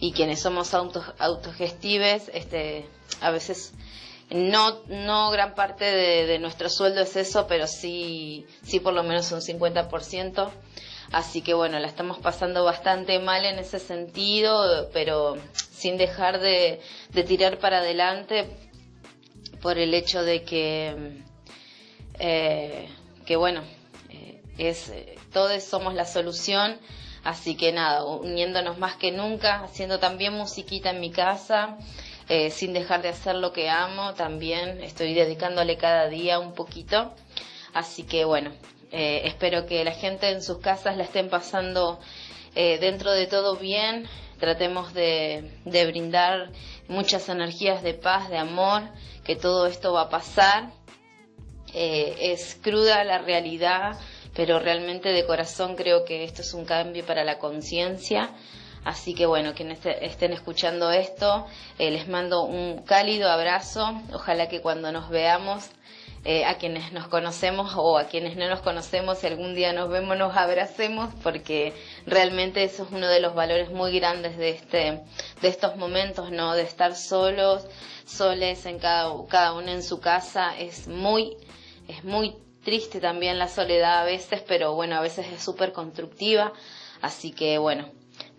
y quienes somos auto, autogestives, este, a veces no, no gran parte de, de nuestro sueldo es eso, pero sí, sí por lo menos un 50%. Así que bueno, la estamos pasando bastante mal en ese sentido, pero sin dejar de, tirar para adelante por el hecho de que, eh, que bueno, eh, es, todos somos la solución. Así que nada, uniéndonos más que nunca, haciendo también musiquita en mi casa, eh, sin dejar de hacer lo que amo, también estoy dedicándole cada día un poquito. Así que bueno, eh, espero que la gente en sus casas la estén pasando eh, dentro de todo bien. Tratemos de, brindar muchas energías de paz, de amor, que todo esto va a pasar. Eh, es cruda la realidad, pero realmente de corazón creo que esto es un cambio para la conciencia. Así que bueno, quienes estén escuchando esto, les mando un cálido abrazo. Ojalá que cuando nos veamos eh, a quienes nos conocemos o a quienes no nos conocemos, si algún día nos vemos, nos abracemos, porque realmente eso es uno de los valores muy grandes de, este, de estos momentos, ¿no? De estar solos, soles, en cada, cada uno en su casa, es muy, es muy triste también la soledad a veces, pero bueno, a veces es súper constructiva, así que bueno,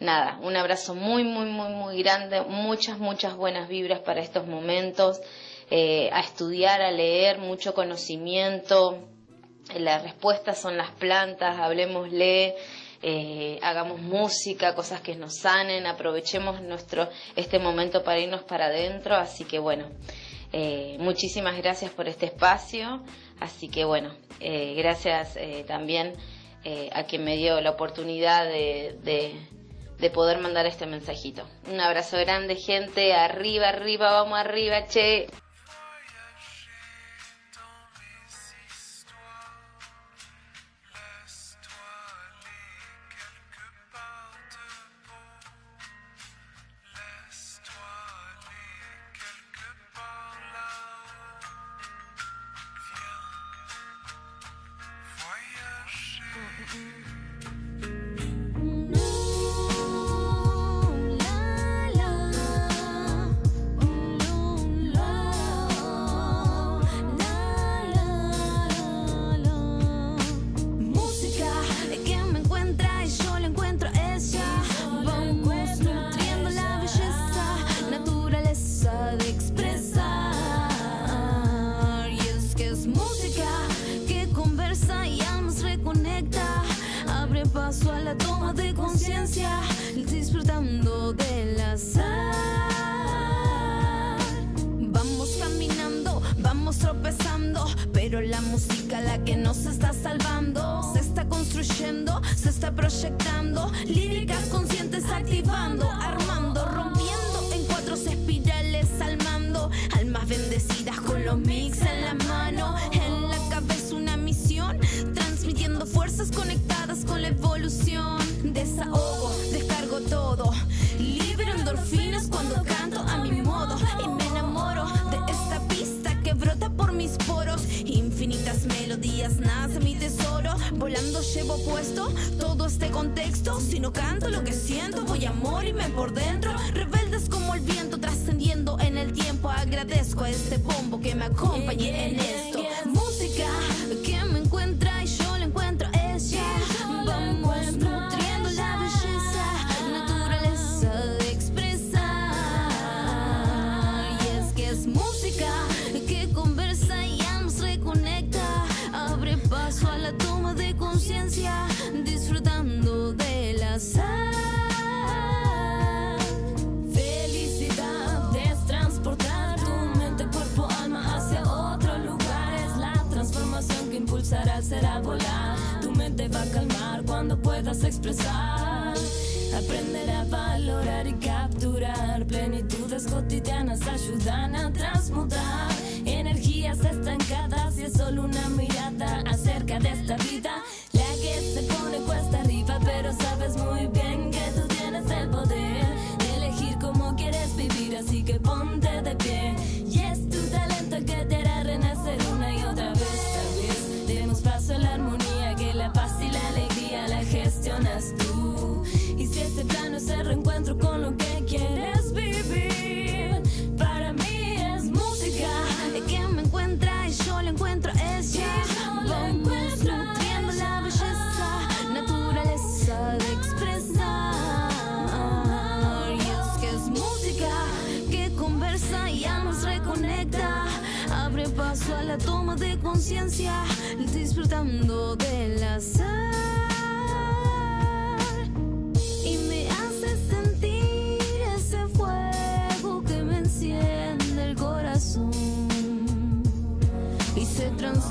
nada, un abrazo muy, muy, muy, muy grande, muchas, muchas buenas vibras para estos momentos eh, a estudiar, a leer, mucho conocimiento. Eh, las respuestas son las plantas, hablemosle. Eh, hagamos música, cosas que nos sanen, aprovechemos nuestro, este momento para irnos para adentro. Así que bueno, eh, muchísimas gracias por este espacio. Así que bueno, eh, gracias también a quien me dio la oportunidad de, de, de, poder mandar este mensajito. Un abrazo grande, gente. Arriba, arriba, vamos arriba, che.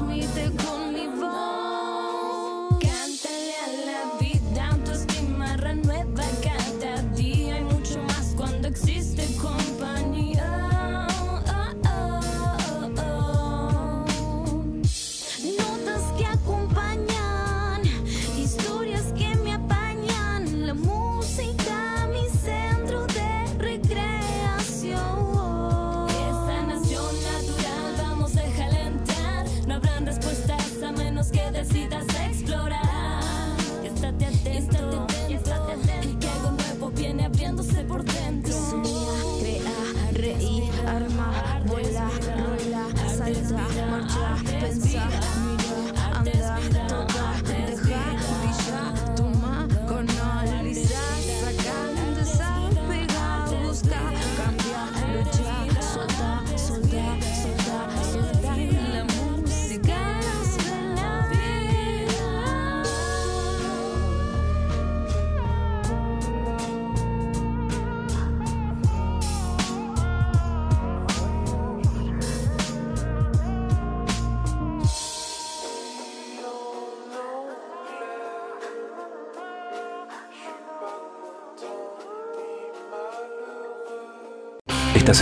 me, they're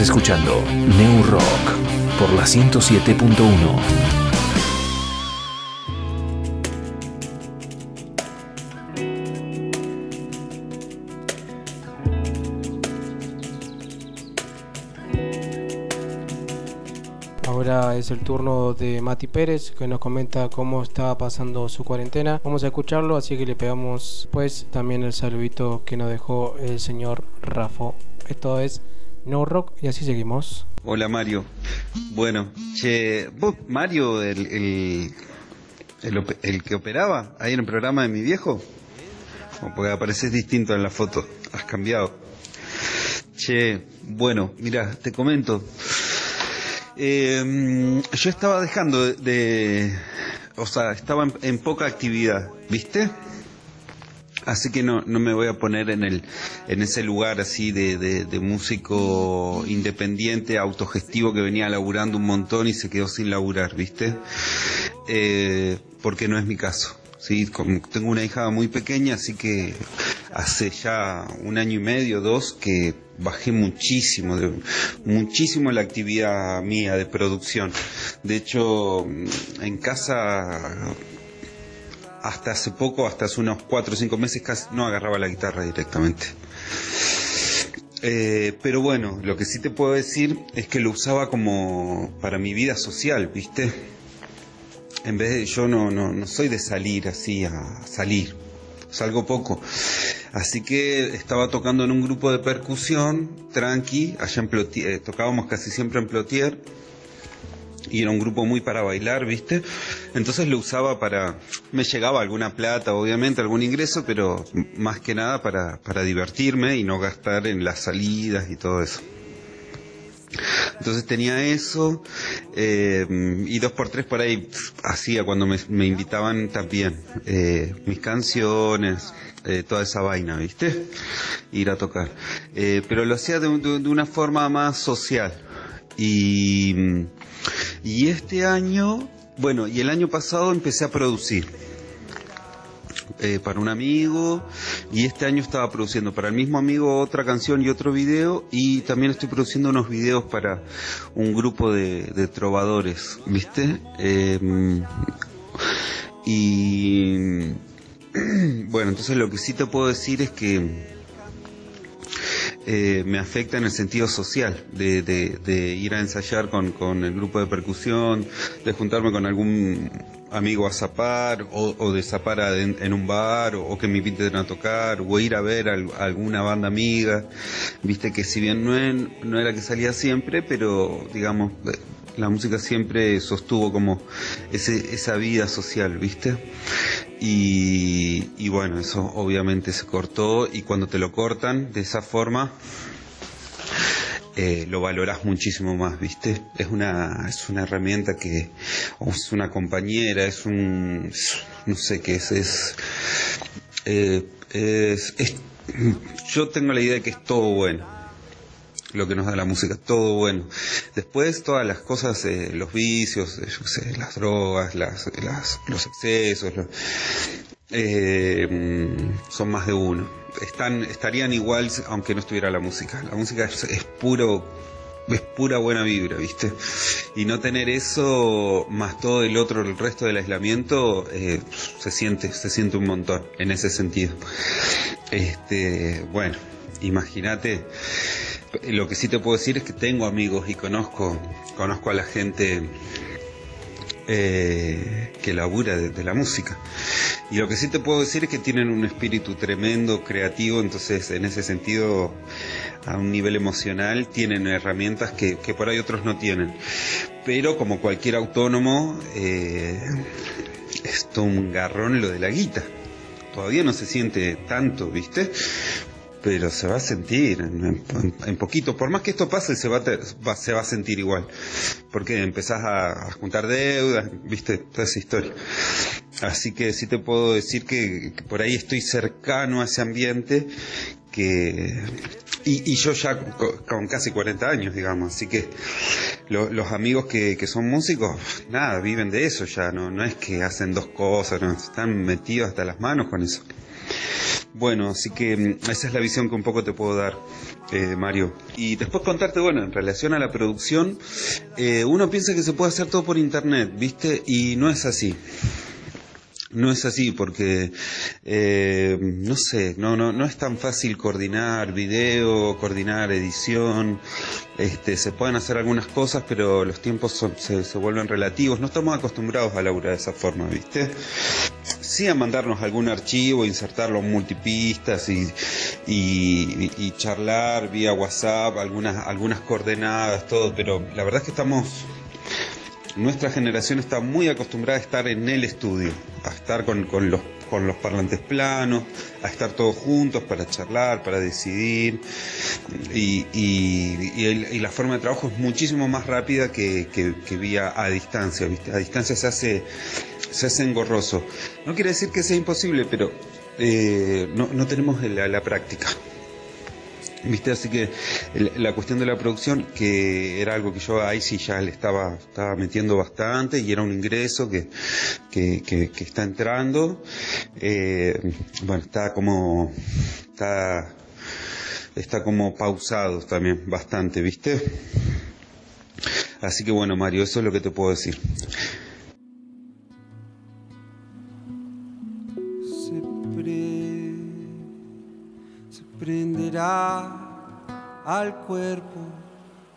Escuchando New Rock por la 107.1. Ahora es el turno de Mati Pérez que nos comenta cómo está pasando su cuarentena. Vamos a escucharlo, así que le pegamos pues también el saludito que nos dejó el señor Rafo. Esto es No Rock y así seguimos. Hola Mario. Bueno, che, vos Mario, el, el, el, que operaba ahí en el programa de mi viejo, O porque apareces distinto en la foto, has cambiado. Che, bueno, mira, te comento. Eh, yo estaba dejando de, o sea, estaba en poca actividad, ¿viste? Así que no, no me voy a poner en el en ese lugar así de, de, de músico independiente, autogestivo que venía laburando un montón y se quedó sin laburar, ¿viste? Eh, porque no es mi caso. Sí, Como tengo una hija muy pequeña, así que hace ya un año y medio, dos, que bajé muchísimo, de- muchísimo la actividad mía de producción. De hecho, en casa hasta hace poco, hasta hace unos 4 o 5 meses, casi no agarraba la guitarra directamente. Eh, pero bueno, lo que sí te puedo decir es que lo usaba como para mi vida social, ¿viste? En vez de, yo no, no, no soy de salir así a salir, salgo poco. Así que estaba tocando en un grupo de percusión, tranqui, allá en Plotier, eh, tocábamos casi siempre en Plotier, y era un grupo muy para bailar, ¿viste? Entonces lo usaba para, me llegaba alguna plata, obviamente, algún ingreso, pero más que nada para, para divertirme y no gastar en las salidas y todo eso. Entonces tenía eso, eh, y dos por tres por ahí hacía cuando me, invitaban también eh, mis canciones, eh, toda esa vaina, ¿viste? Ir a tocar. Eh, pero lo hacía de, de- de una forma más social. Y, y este año, bueno, y el año pasado empecé a producir eh, para un amigo y este año estaba produciendo para el mismo amigo otra canción y otro video y también estoy produciendo unos videos para un grupo de, de trovadores, ¿viste? Eh, y *clears throat* bueno, entonces lo que sí te puedo decir es que eh, me afecta en el sentido social, de, de- de ir a ensayar con, el grupo de percusión, de juntarme con algún amigo a zapar, o, o de zapar a- en, en un bar, o, que me inviten a tocar, o ir a ver al- alguna banda amiga. Viste que si bien no, no era que salía siempre, pero digamos, la música siempre sostuvo como ese, esa vida social, ¿viste? Y, y bueno, eso obviamente se cortó y cuando te lo cortan de esa forma, eh, lo valorás muchísimo más, ¿viste? Es una, es una herramienta que, o es una compañera, es un, no sé qué es, es, eh, es- es- yo tengo la idea de que es todo bueno lo que nos da la música, todo bueno. Después todas las cosas, eh, los vicios, eh, las drogas, las, las- los excesos, eh, mm, son más de uno. Están, estarían igual aunque no estuviera la música. La música es, es puro, es pura buena vibra, ¿viste? Y no tener eso más todo el otro, el resto del aislamiento, eh, se siente, se siente un montón en ese sentido. Este, bueno, imagínate. Lo que sí te puedo decir es que tengo amigos y conozco, conozco a la gente eh, que labura de, la música. Y lo que sí te puedo decir es que tienen un espíritu tremendo, creativo, entonces en ese sentido, a un nivel emocional, tienen herramientas que, que por ahí otros no tienen. Pero como cualquier autónomo, eh, es un garrón lo de la guita. Todavía no se siente tanto, ¿viste? Pero se va a sentir en, en- poquito. Por más que esto pase, se va, a te- va- se va a sentir igual. Porque empezás a, juntar deudas, viste, toda esa historia. Así que sí te puedo decir que, que por ahí estoy cercano a ese ambiente que... Y, y yo ya co- con, casi 40 años, digamos, así que lo- los amigos que, que son músicos, nada, viven de eso ya, no, no es que hacen dos cosas, no, están metidos hasta las manos con eso. Bueno, así que mm, esa es la visión que un poco te puedo dar, eh, Mario. Y después contarte, bueno, en relación a la producción, eh, uno piensa que se puede hacer todo por internet, ¿viste? Y no es así. No es así porque, eh, no sé, no, no, no es tan fácil coordinar video, coordinar edición. Este, se pueden hacer algunas cosas, pero los tiempos son- se, se vuelven relativos. No estamos acostumbrados a laburar de esa forma, ¿viste? Sí a mandarnos algún archivo, insertarlo en multipistas y, y, y charlar vía WhatsApp, algunas, algunas coordenadas, todo, pero la verdad es que estamos nuestra generación está muy acostumbrada a estar en el estudio, a estar con, con los, con los parlantes planos, a estar todos juntos para charlar, para decidir. Y, y- y la forma de trabajo es muchísimo más rápida que, que- que vía a distancia. A distancia se hace, se hace engorroso. No quiere decir que sea imposible, pero eh, no, no tenemos la, la práctica. *laughs* ¿Viste? Así que la cuestión de la producción, que era algo que yo ahí sí ya le estaba, estaba metiendo bastante y era un ingreso que, que, que- que está entrando, eh, bueno, está como, está, está como pausado también bastante, ¿viste? Así que bueno, Mario, eso es lo que te puedo decir. Al cuerpo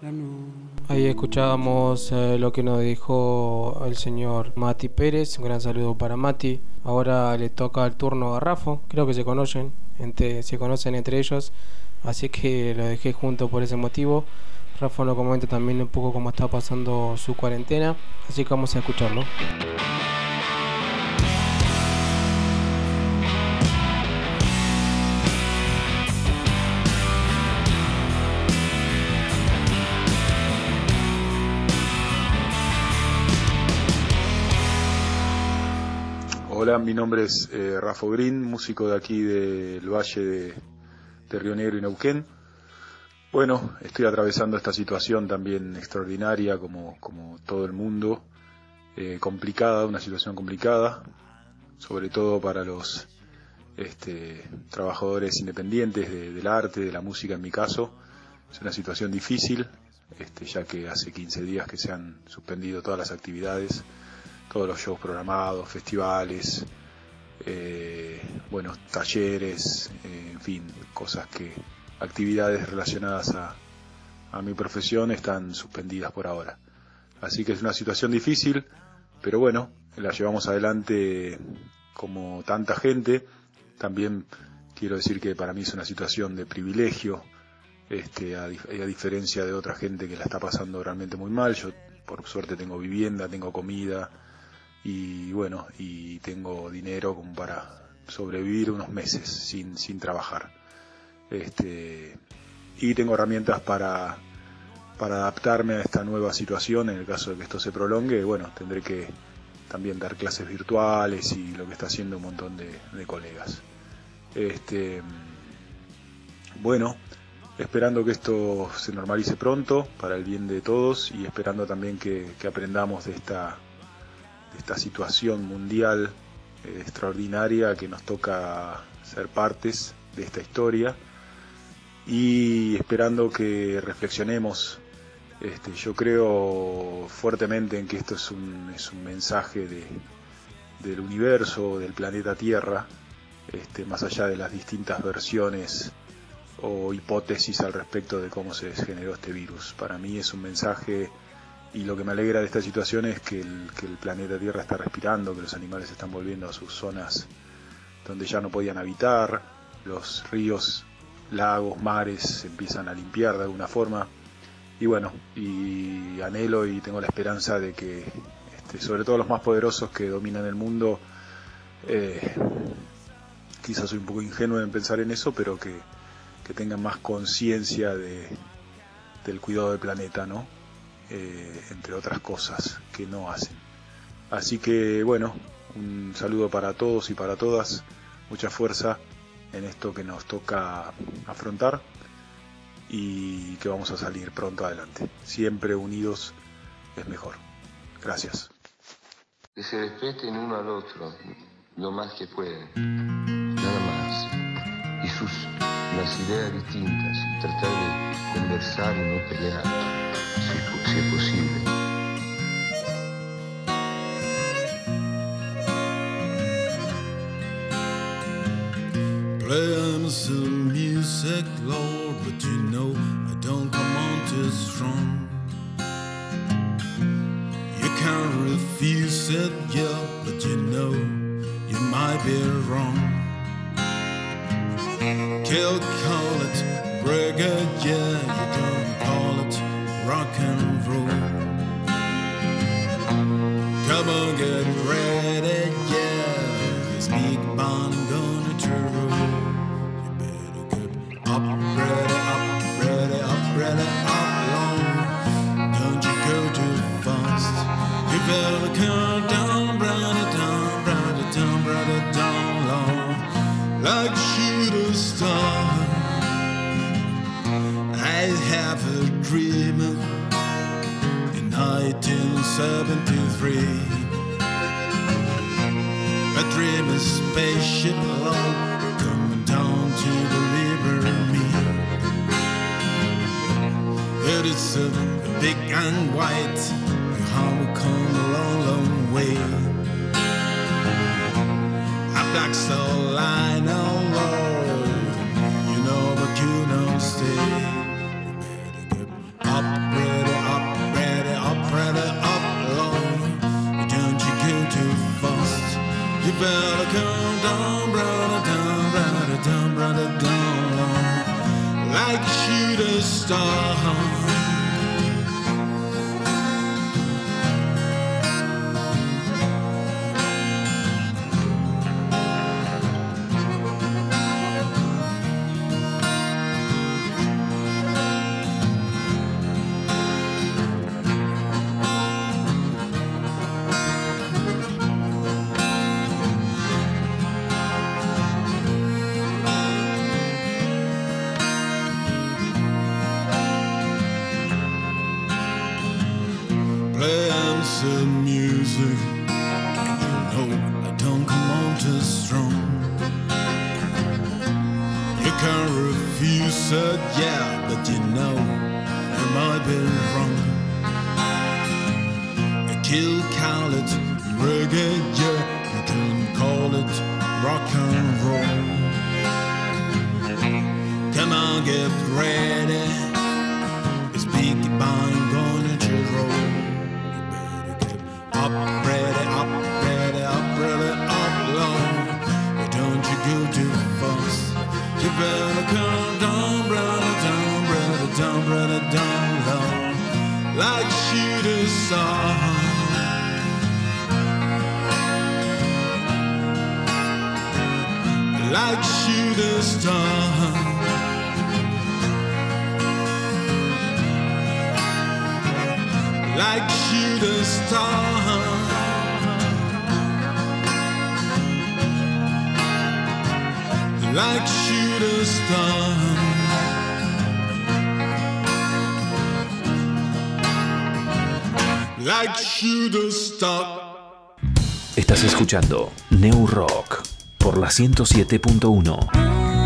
la noche. Ahí escuchábamos eh, lo que nos dijo el señor Mati Pérez. Un gran saludo para Mati. Ahora le toca el turno a Rafa. Creo que se conocen, entre, se conocen entre ellos. Así que lo dejé junto por ese motivo. Rafa nos comenta también un poco cómo está pasando su cuarentena. Así que vamos a escucharlo. Hola, mi nombre es eh, Rafa Green, músico de aquí del Valle de, Río Negro y Neuquén. Bueno, estoy atravesando esta situación también extraordinaria como, como todo el mundo, eh, complicada, una situación complicada, sobre todo para los este, trabajadores independientes de- del arte, de la música en mi caso. Es una situación difícil, este, ya que hace 15 días que se han suspendido todas las actividades, todos los shows programados, festivales, eh, bueno, talleres, eh, en fin, cosas que, actividades relacionadas a, a mi profesión están suspendidas por ahora. Así que es una situación difícil, pero bueno, la llevamos adelante como tanta gente. También quiero decir que para mí es una situación de privilegio, este, a, a diferencia de otra gente que la está pasando realmente muy mal. Yo por suerte tengo vivienda, tengo comida y bueno, y tengo dinero como para sobrevivir unos meses sin, sin trabajar. Este, y tengo herramientas para, para adaptarme a esta nueva situación en el caso de que esto se prolongue. Bueno, tendré que también dar clases virtuales y lo que está haciendo un montón de, colegas. Este, bueno, esperando que esto se normalice pronto para el bien de todos y esperando también que aprendamos de esta, de esta situación mundial eh, extraordinaria que nos toca ser partes de esta historia y esperando que reflexionemos. Este, yo creo fuertemente en que esto es un, es un mensaje de, del universo, del planeta Tierra, este, más allá de las distintas versiones o hipótesis al respecto de cómo se generó este virus. Para mí es un mensaje y lo que me alegra de esta situación es que el, planeta Tierra está respirando, que los animales están volviendo a sus zonas donde ya no podían habitar, los ríos, lagos, mares se empiezan a limpiar de alguna forma. Y bueno, y anhelo y tengo la esperanza de que, este, sobre todo los más poderosos que dominan el mundo, eh, quizás soy un poco ingenuo en pensar en eso, pero que, que tengan más conciencia de, del cuidado del planeta, ¿no? eh, entre otras cosas que no hacen. Así que bueno, un saludo para todos y para todas, mucha fuerza en esto que nos toca afrontar y que vamos a salir pronto adelante. Siempre unidos es mejor. Gracias. Que se respeten uno al otro lo más que pueden, nada más. Y sus las ideas distintas, tratar de conversar y no pelear. si, si. Playing some music, Lord, but you know I don't come on too strong. You can't refuse it, yeah, but you know you might be wrong. Kill, call it, break it, free. A dreamer's spaceship alone, coming down to deliver me. It is a, a big and white. like shooting stars. Like shooting stars. Estás escuchando New Rock por la 107.1.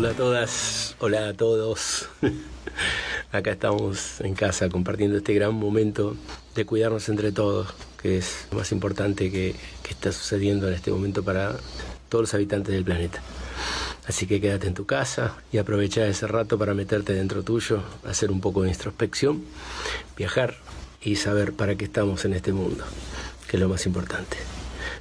Hola a todas, hola a todos. *laughs* Acá estamos en casa compartiendo este gran momento de cuidarnos entre todos, que es lo más importante que, que está sucediendo en este momento para todos los habitantes del planeta. Así que quédate en tu casa y aprovecha ese rato para meterte dentro tuyo, hacer un poco de introspección, viajar y saber para qué estamos en este mundo, que es lo más importante.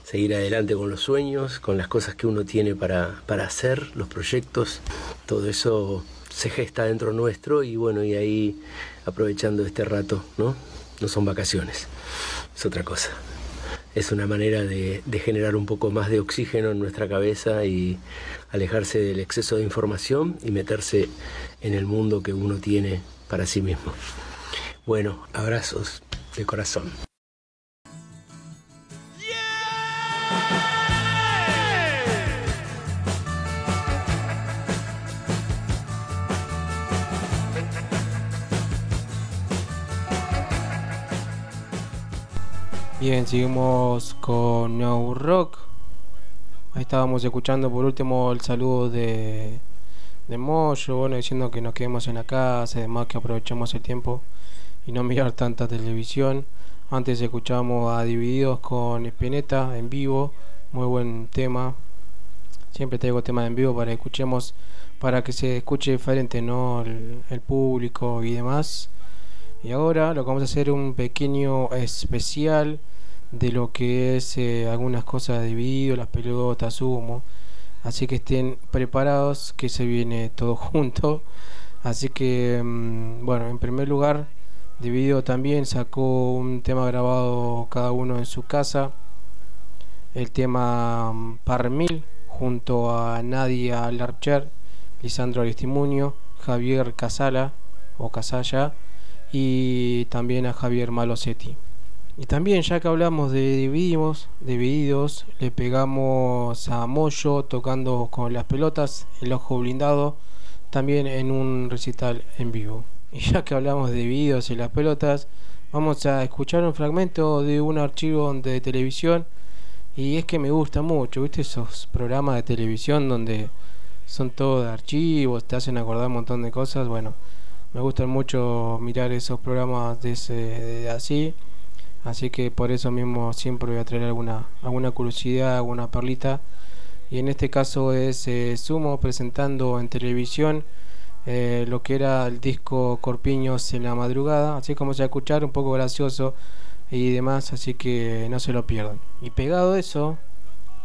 Seguir adelante con los sueños, con las cosas que uno tiene para, para hacer, los proyectos, todo eso se gesta dentro nuestro y bueno, y ahí aprovechando este rato, ¿no? No son vacaciones, es otra cosa. Es una manera de, de generar un poco más de oxígeno en nuestra cabeza y alejarse del exceso de información y meterse en el mundo que uno tiene para sí mismo. Bueno, abrazos de corazón. Bien, seguimos con No Rock. Ahí estábamos escuchando por último el saludo de, de Moyo, bueno, diciendo que nos quedemos en la casa, además que aprovechemos el tiempo y no mirar tanta televisión. Antes escuchamos a Divididos con Espineta en vivo, muy buen tema. Siempre traigo temas en vivo para que escuchemos, para que se escuche diferente, ¿no? El público y demás. Y ahora lo que vamos a hacer un pequeño especial de lo que es eh, algunas cosas de vídeo, las pelotas, humo. Así que estén preparados que se viene todo *laughs* junto. Así que, mm, bueno, en primer lugar, Dividido también sacó un tema grabado cada uno en su casa. El tema mm, Parmil junto a Nadia Larcher, Lisandro Aristimuño, Javier Casala o Casalla y también a Javier Malosetti. Y también ya que hablamos de divididos, divididos, le pegamos a Moyo tocando con las pelotas, el ojo blindado, también en un recital en vivo. *laughs* Y ya que hablamos de divididos y las pelotas, vamos a escuchar un fragmento de un archivo de televisión. Y es que me gusta mucho, ¿viste? Esos programas de televisión donde son todos de archivos, te hacen acordar un montón de cosas. Bueno, me gustan mucho mirar esos programas de, ese, de así. Así que por eso mismo siempre voy a traer alguna, alguna curiosidad, alguna perlita. Y en este caso es eh, Sumo presentando en televisión eh, lo que era el disco Corpiños en la madrugada. Así como se va a escuchar, un poco gracioso y demás. Así que no se lo pierdan. Y pegado eso,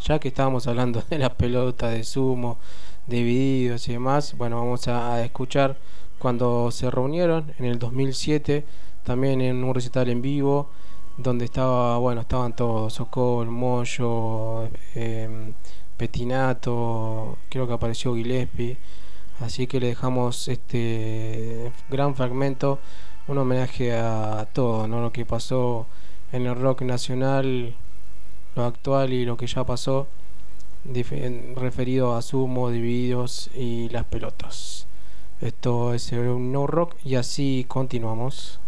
ya que estábamos hablando *laughs* de las pelotas de Sumo, de y demás, bueno, vamos a escuchar cuando se reunieron en el 2007, también en un recital en vivo donde estaba, bueno, estaban todos, Socol, Moyo, eh, Petinato, creo que apareció Gillespie, así que le dejamos este gran fragmento, un homenaje a todo, ¿no? lo que pasó en el rock nacional, lo actual y lo que ya pasó, referido a Sumo, Divididos y las pelotas. Esto es un no rock y así continuamos.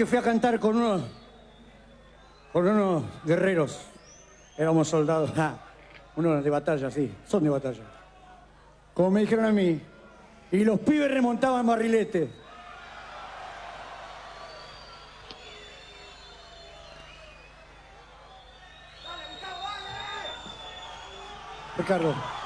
Que fui a cantar con unos, con unos guerreros, éramos soldados, ah, unos de batalla, sí, son de batalla. Como me dijeron a mí, y los pibes remontaban barriletes. Ricardo.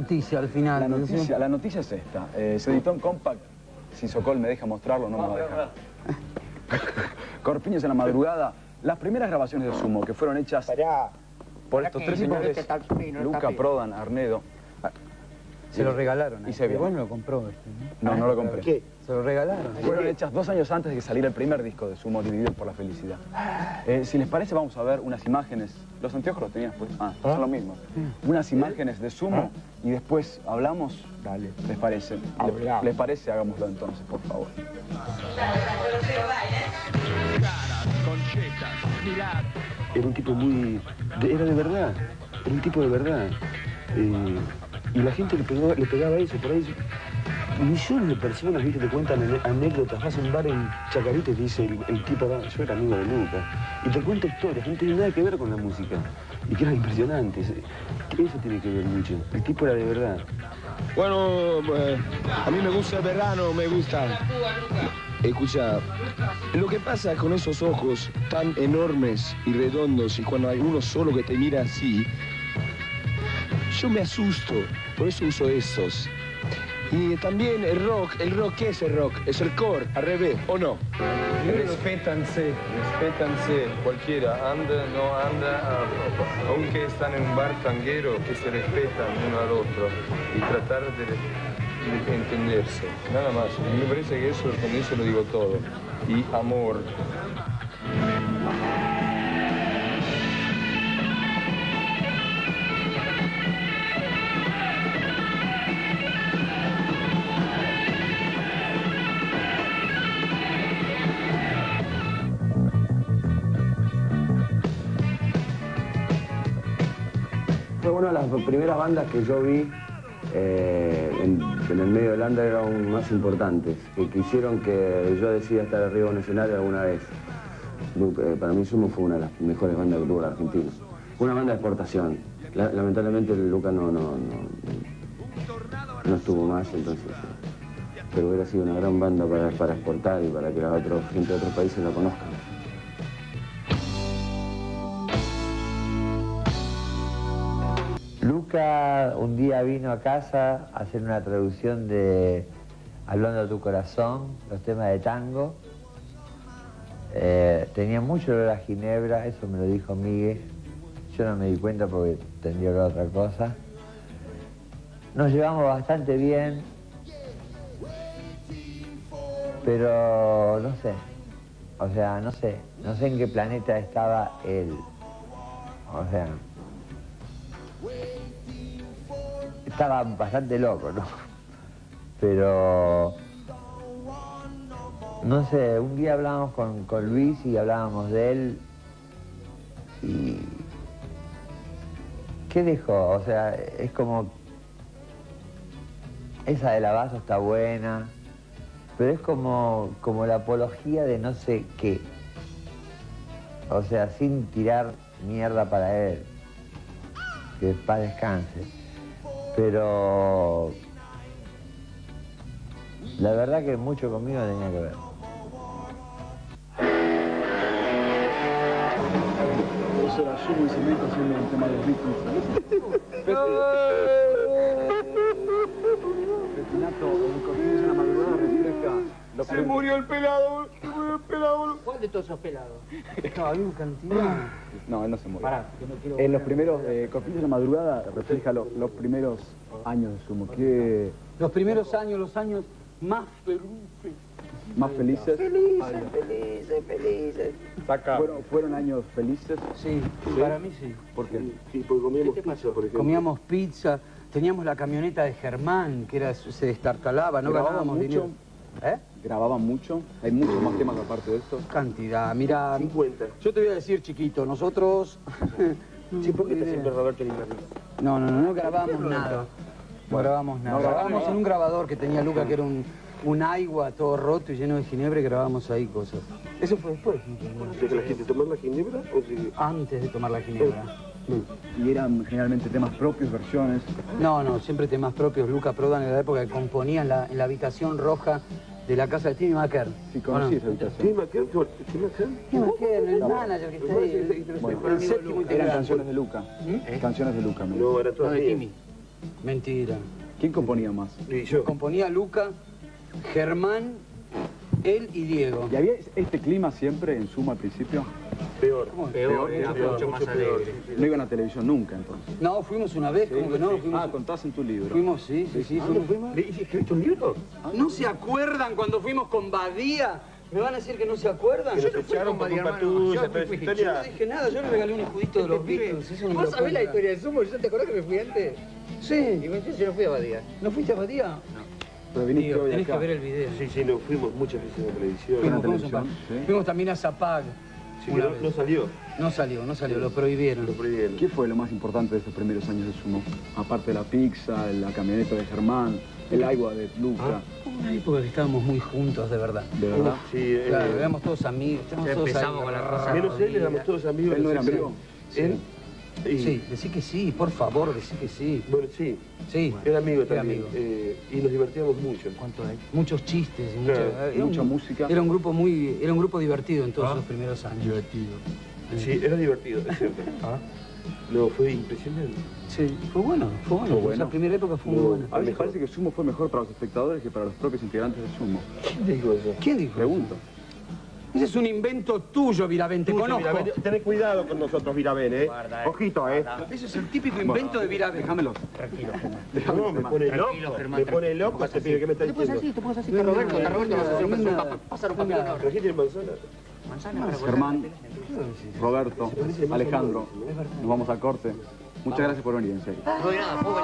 Noticia al final? La noticia, la noticia es esta. Eh, se editó en Compact. Si Sokol me deja mostrarlo, no me va a dejar. *laughs* Corpiños en la madrugada. Las primeras grabaciones de Sumo que fueron hechas por estos tres señores, Luca, Prodan, Arnedo. Ah, Se lo regalaron. Y se vio. Igual no lo compró este, ¿no? No, no lo compré. ¿Qué? Se lo regalaron. Fueron hechas dos años antes de que saliera el primer disco de Sumo, Divididos por la Felicidad. Eh, si les parece, vamos a ver unas imágenes. Los anteojos los tenías, pues. Ah, son lo mismo. Unas imágenes de Sumo y después hablamos. Dale. ¿Les parece? Hablamos. ¿Les parece? Hagámoslo entonces, por favor. Era un tipo muy... de- era de verdad, era un tipo de verdad. Eh, y la gente le pegaba, le pegaba eso, por ahí... Millones de personas, viste, te cuentan anécdotas. Vas a un bar en Chacarita y dice el, tipo, "Ah, yo era amigo de Lucas. Y te cuenta historias, no tiene nada que ver con la música. Y que eran impresionantes. Eso tiene que ver mucho. El tipo era de verdad. Bueno, eh, a mí me gusta el verano, me gusta. Escucha, lo que pasa con esos ojos tan enormes y redondos y cuando hay uno solo que te mira así, yo me asusto, por eso uso estos. Y también el rock, el rock, ¿qué es el rock? Es el core, al revés, ¿o no? Respétanse, respétanse, cualquiera, anda, no anda, ah, aunque están en un bar tanguero, que se respetan uno al otro y tratar de, de entenderse, nada más. Y me parece que eso, con eso lo digo todo. Y amor. Una de las primeras bandas que yo vi eh, en, en el medio del underground más importantes, que quisieron que yo decida estar arriba de un escenario alguna vez. Eh, Para mí Sumo fue una de las mejores bandas que tuvo la Argentina. Una banda de exportación. La- lamentablemente Luca no, no, no, estuvo más, entonces... eh, Pero hubiera sido una gran banda para, para exportar y para que la otra gente de otros países la conozcan. Un día vino a casa a hacer una traducción de Hablando a tu corazón, los temas de tango. Eh, tenía mucho olor a ginebra, eso me lo dijo Miguel. Yo no me di cuenta porque tendría a otra cosa. Nos llevamos bastante bien, pero no sé. O sea, no sé. No sé en qué planeta estaba él. O sea, estaba bastante loco, ¿no? Pero, no sé, un día hablábamos con, con Luis y hablábamos de él y... ¿Qué dejó? O sea, es como... Esa de Lavazo está buena, pero es como, como la apología de no sé qué. O sea, sin tirar mierda para él. Que paz descanse. Pero la verdad que mucho conmigo tenía que ver. Eso era Sumo y Cemento haciendo el tema de los Petinato, el cojín es una madrugada refresca. Se murió el pelado, el pelado. ¿Cuál de todos esos pelados? *laughs* No, había un cantidad. No, él no se murió. Pará, que no quiero... En los primeros, eh, Cosquillas de la Madrugada refleja lo- los primeros años de Sumo. ¿Qué Los primeros años, los años más felices. más felices? Felices, felices, felices. ¿Fueron, fueron años felices? Sí, para mí sí. ¿Por qué? Sí, porque comíamos pizza, por ejemplo. Comíamos pizza, teníamos la camioneta de Germán, que era, se destartalaba, no ¿Grababan ganábamos mucho? dinero. ¿Eh? ¿Grababan mucho? ¿Hay muchos más temas aparte de estos? Cantidad, mira. 50. Yo te voy a decir, chiquito, nosotros. *laughs* Sí, ¿por qué está siempre Roberto Lima? No, no, no, no grabamos nada. No grabamos nada. no grabamos en un grabador que tenía Luca, que era un, un agua todo roto y lleno de ginebra, y grabábamos ahí cosas. Eso fue después. ¿De que la gente tomar la ginebra o si... Antes de tomar la ginebra. Y eran generalmente temas propios, versiones. No, no, siempre temas propios. Luca Prodan en la época que componía en la, en la habitación roja de la casa de Timmy McKern. Sí, conocí esa habitación. ¿Qué McKern? ¿Qué McKern? Timmy McKern, el manager que está ahí. Bueno, el séptimo eran integrante. canciones de Luca. Canciones de Luca. me No, era No, todo de. Timmy. Mentira. ¿Quién componía más? Componía Luca, Germán, él y Diego. ¿Y había este clima siempre en Suma al principio? Peor. Peor, era peor, mucho más peor. alegre. No iban a televisión nunca, entonces. No, fuimos una vez, ¿cómo que no? Fuimos... Ah, contás en tu libro. Fuimos, sí, sí, sí. ¿A fuimos. dónde fuimos? ¿Y escribiste un libro? ¿No se acuerdan cuando fuimos con Badía? ¿Me van a decir que no se acuerdan? Yo no fui echaron con culpa hermano. Yo fui-. Yo no dije nada, yo le regalé un escudito de los Beatles. Eso no ¿Vos lo sabés la historia de Sumo? ¿Yo te acordás que me fui antes? Sí. Y me yo no fui a Badía. ¿No fuiste a Badía? No. Pero viniste Tío, hoy tenés acá. que ver el video. Sí, sí, nos fuimos muchas veces a la televisión. Fuimos, fuimos, televisión, a- sí. fuimos también a Zapag. Sí, una no, vez. no salió. No salió, no salió, lo prohibieron. Lo prohibieron. ¿Qué fue lo más importante de estos primeros años de Sumo? Aparte de la pizza, la camioneta de Germán, el agua de Luca. Una época que estábamos muy juntos, de verdad. ¿De verdad? Sí, eh, Claro, éramos todos amigos. estábamos Ya todos empezamos ahí. con la cosa. Menos él, éramos todos amigos. ¿Él no era Sí. amigo? Él. Y- Sí, decí que sí, por favor, decí que sí. Bueno, sí. Sí. Era amigo Era también. amigo. eh, y nos divertíamos mucho. ¿Cuánto hay? Muchos chistes y Claro, mucha, era mucha un- música. Era un grupo muy, era un grupo divertido en todos Ah. los primeros años. Divertido. Sí, era divertido, es cierto. *laughs* No, fue impresionante. Sí, fue bueno, fue bueno. Fue bueno. Esa primera época fue muy buena. A mí me parece que Sumo fue mejor para los espectadores que para los propios integrantes de Sumo. ¿Quién dijo eso? ¿Quién dijo? Pregunto. Ese es un invento tuyo, Virabén, te Tuyo, conozco. Virabén. Cuidado con nosotros, Virabén, ¿eh? Ojito, ¿eh? Ese es el típico invento de Virabén. Déjamelo. Tranquilo, Germán. No, me pone Tranquilo, loco. Germán, Me pone loco este pibe. ¿Qué me está Te pones diciendo? así, te pones así. Roberto, Roberto, vas a hacer un- pasar un. ¿Trajiste manzana? Manzana Germán, Roberto, Alejandro, nos vamos al corte. Muchas gracias por venir, en serio. No doy nada, puedo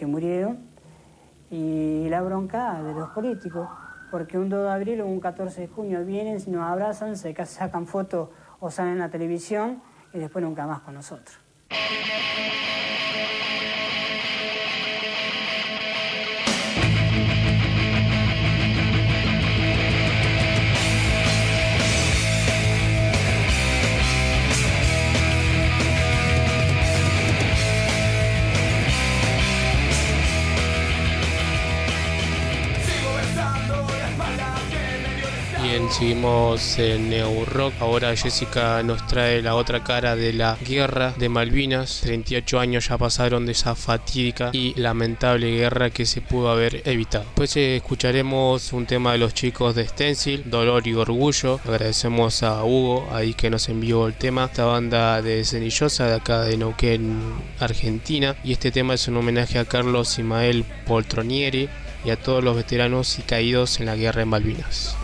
que murieron y la bronca de los políticos, porque un 2 de abril o un 14 de junio vienen, nos abrazan, se ca- sacan fotos o salen en la televisión y después nunca más con nosotros. Bien, seguimos en Neo Rock. Ahora Jessica nos trae la otra cara de la guerra de Malvinas. 38 años ya pasaron de esa fatídica y lamentable guerra que se pudo haber evitado. Eh, escucharemos un tema de los chicos de Stencil, Dolor y Orgullo. Agradecemos a Hugo ahí que nos envió el tema. Esta banda de Cenillosa de acá de Neuquén, Argentina. Y este tema es un homenaje a Carlos Imael Poltronieri y a todos los veteranos y caídos en la guerra de Malvinas.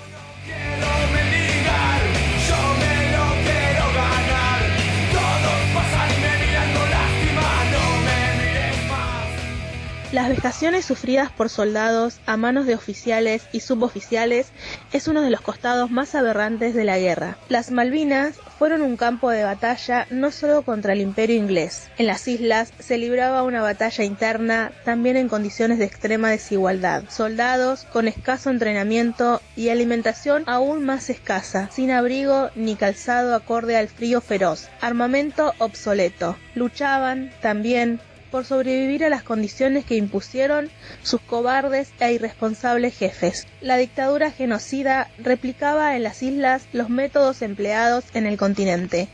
Las vejaciones sufridas por soldados a manos de oficiales y suboficiales es uno de los costados más aberrantes de la guerra. Las Malvinas fueron un campo de batalla no solo contra el imperio inglés. En las islas se libraba una batalla interna también en condiciones de extrema desigualdad. Soldados con escaso entrenamiento y alimentación aún más escasa, sin abrigo ni calzado acorde al frío feroz, armamento obsoleto. Luchaban también por sobrevivir a las condiciones que impusieron sus cobardes e irresponsables jefes. La dictadura genocida replicaba en las islas los métodos empleados en el continente,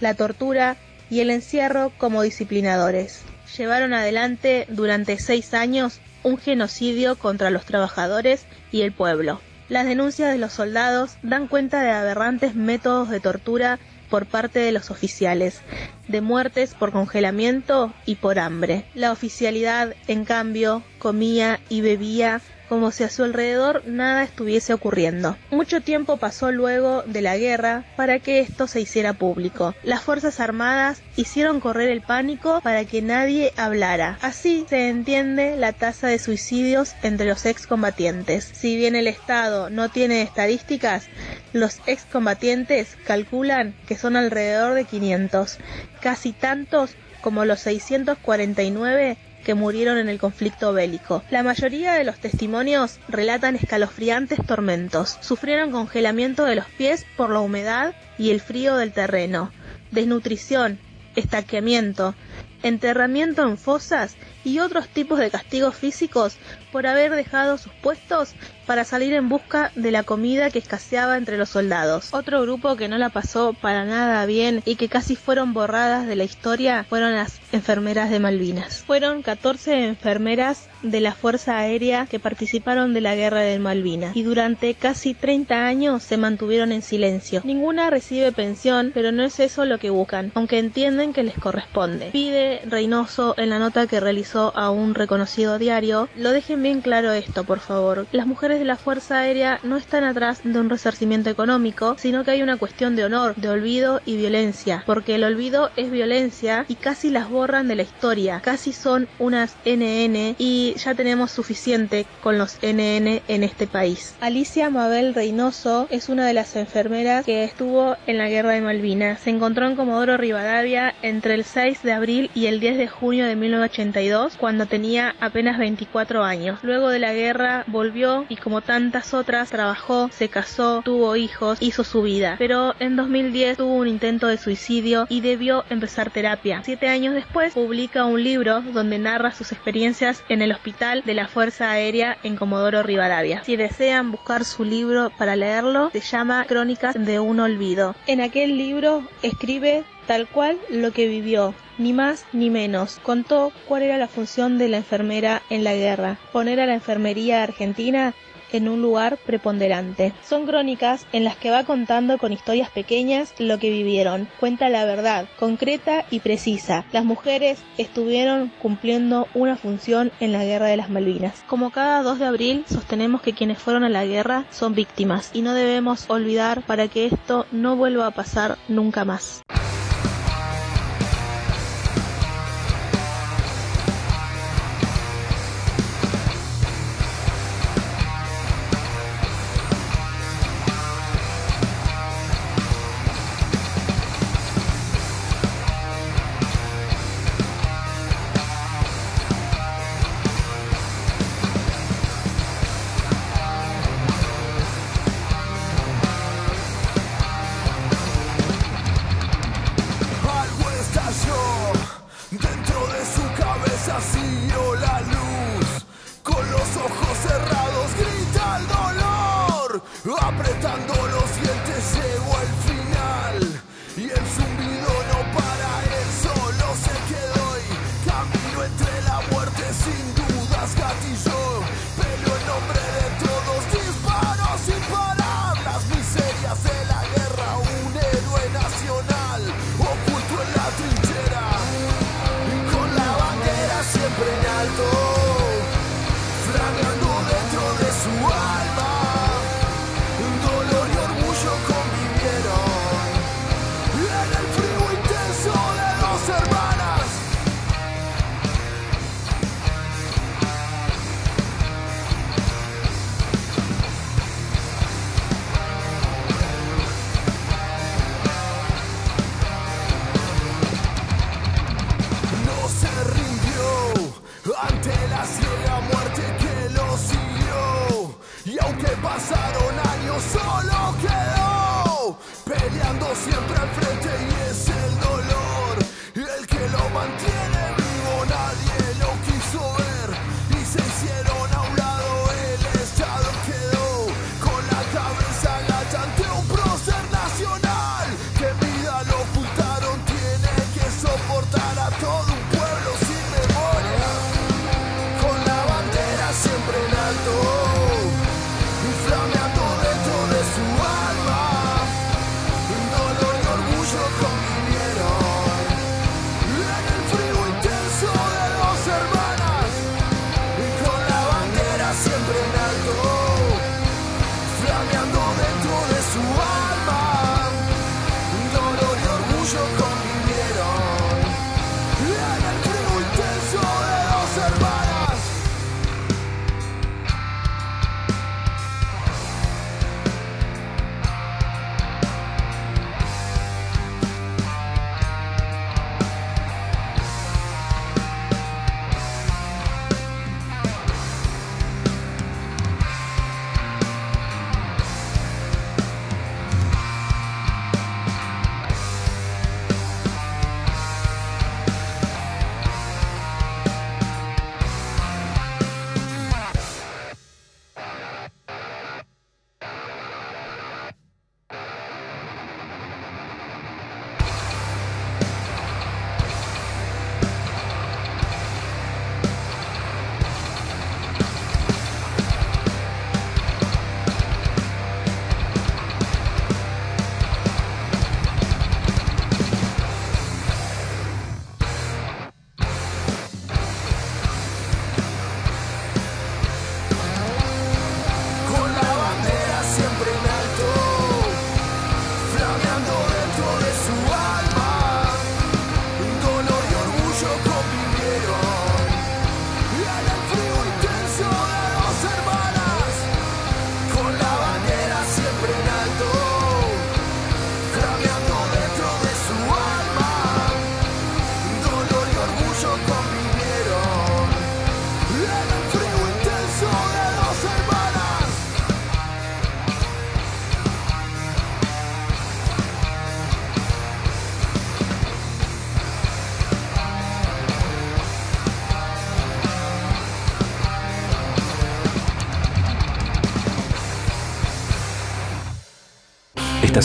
la tortura y el encierro como disciplinadores. Llevaron adelante durante seis años un genocidio contra los trabajadores y el pueblo. Las denuncias de los soldados dan cuenta de aberrantes métodos de tortura por parte de los oficiales, de muertes por congelamiento y por hambre. La oficialidad, en cambio, comía y bebía como si a su alrededor nada estuviese ocurriendo. Mucho tiempo pasó luego de la guerra para que esto se hiciera público. Las Fuerzas Armadas hicieron correr el pánico para que nadie hablara. Así se entiende la tasa de suicidios entre los excombatientes. Si bien el Estado no tiene estadísticas, los excombatientes calculan que son alrededor de 500, casi tantos como los 649 que murieron en el conflicto bélico. La mayoría de los testimonios relatan escalofriantes tormentos. Sufrieron congelamiento de los pies por la humedad y el frío del terreno, desnutrición, estaqueamiento, enterramiento en fosas y otros tipos de castigos físicos por haber dejado sus puestos para salir en busca de la comida que escaseaba entre los soldados. Otro grupo que no la pasó para nada bien y que casi fueron borradas de la historia fueron las enfermeras de Malvinas. Fueron 14 enfermeras de la Fuerza Aérea que participaron de la guerra de Malvinas y durante casi 30 años se mantuvieron en silencio. Ninguna recibe pensión, pero no es eso lo que buscan, aunque entienden que les corresponde. Pide Reynoso en la nota que realizó a un reconocido diario, lo dejen bien claro esto, por favor. Las mujeres de la Fuerza Aérea no están atrás de un resarcimiento económico, sino que hay una cuestión de honor, de olvido y violencia, porque el olvido es violencia y casi las borran de la historia, casi son unas NN y ya tenemos suficiente con los NN en este país. Alicia Mabel Reynoso es una de las enfermeras que estuvo en la guerra de Malvinas. Se encontró en Comodoro Rivadavia entre el 6 de abril y el 10 de junio de 1982 2002 cuando tenía apenas 24 años. Luego de la guerra volvió y como tantas otras trabajó, se casó, tuvo hijos, hizo su vida. Pero en 2010 tuvo un intento de suicidio y debió empezar terapia. Siete años después publica un libro donde narra sus experiencias en el hospital de la Fuerza Aérea en Comodoro Rivadavia. Si desean buscar su libro para leerlo, se llama Crónicas de un olvido. En aquel libro escribe tal cual lo que vivió, ni más ni menos. Contó cuál era la función de la enfermera en la guerra, poner a la enfermería argentina en un lugar preponderante. Son crónicas en las que va contando con historias pequeñas lo que vivieron. Cuenta la verdad, concreta y precisa. Las mujeres estuvieron cumpliendo una función en la guerra de las Malvinas. Como cada 2 de abril, sostenemos que quienes fueron a la guerra son víctimas y no debemos olvidar para que esto no vuelva a pasar nunca más.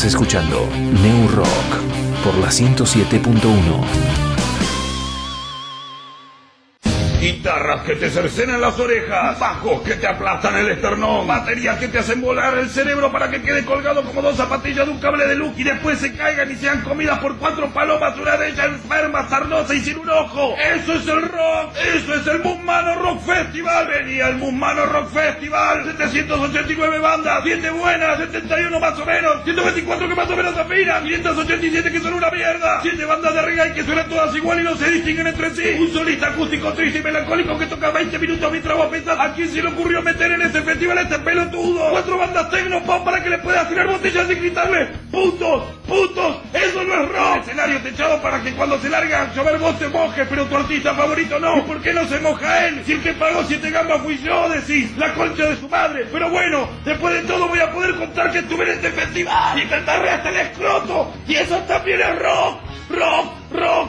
Escuchando New Rock por la 107.1. Guitarras que te cercenan las orejas, bajos que te aplastan el esternón, baterías que te hacen volar el cerebro para que quede colgado como dos zapatillas de un cable de luz y después se caigan y sean comidas por cuatro palomas, una de ellas enferma, sarnosa y sin un ojo. Eso es el rock, eso es el Musmano Rock Festival. Venía el Musmano Rock Festival, 789 bandas, 7 buenas, 71 más o menos, 124 que más o menos afinan, 587 que son una mierda, 7 bandas de reggae que suenan todas igual y no se distinguen entre sí, un solista acústico triste y melancólico que toca 20 minutos mientras vos pensás a quién se le ocurrió meter en este festival a este pelotudo. Cuatro bandas tecno para que le puedas tirar botellas y gritarle ¡Putos! ¡Putos! ¡Eso no escenario techado para que cuando se larga a llover vos te mojes, pero tu artista favorito no. ¿Y por qué no se moja él? Si el que pagó siete gambas fui yo, decís, la concha de su madre. Pero bueno, después de todo voy a poder contar que estuve en este festival y cantarle hasta el escroto. Y eso también es rock.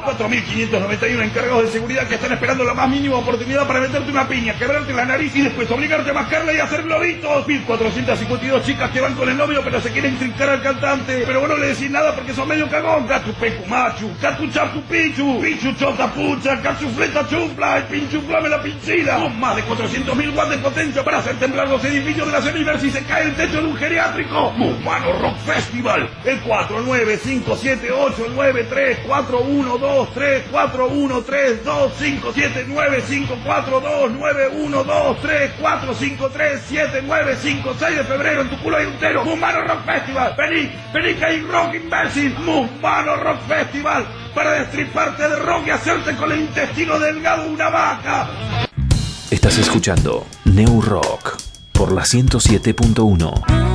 4.591 encargados de seguridad que están esperando la más mínima oportunidad para meterte una piña, quebrarte la nariz y después obligarte a mascarla y hacer globitos. 1.452 chicas que van con el novio pero se quieren trincar al cantante. Pero vos no le decís nada porque son medio cagón. Gatu pecu machu, gatu chapu pichu, pichu chota pucha, gatu fleta chufla, el pinchu flame la pinchila. Con más de 400.000 watts de potencia para hacer temblar los edificios de la Semiver si se cae el techo de un geriátrico. Mumano Rock Festival. El 4, 9, 5, 7, 8, 9, 3, 4, 1, 2, 3, 4, 1, 3, 2, 5, 7, 9, 5, 4, 2, 9, 1, 2, 3, 4, 5, 3, 7, 9, 5, 6 de febrero en tu culo hay un tero. Mumano Rock Festival. Vení, vení que hay rock imbécil. Mumano Rock Festival. Para destriparte de rock y hacerte con el intestino delgado una vaca. Estás escuchando New Rock por la 107.1.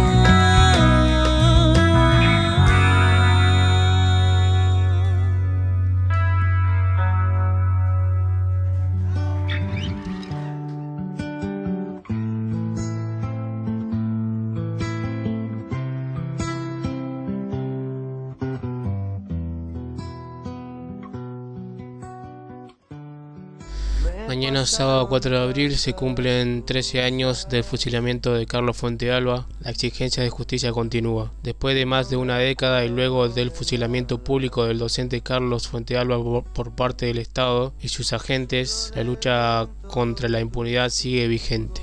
Mañana sábado 4 de abril se cumplen 13 años del fusilamiento de Carlos Fuentealba. La exigencia de justicia continúa. Después de más de una década y luego del fusilamiento público del docente Carlos Fuentealba por- parte del Estado y sus agentes, la lucha contra la impunidad sigue vigente.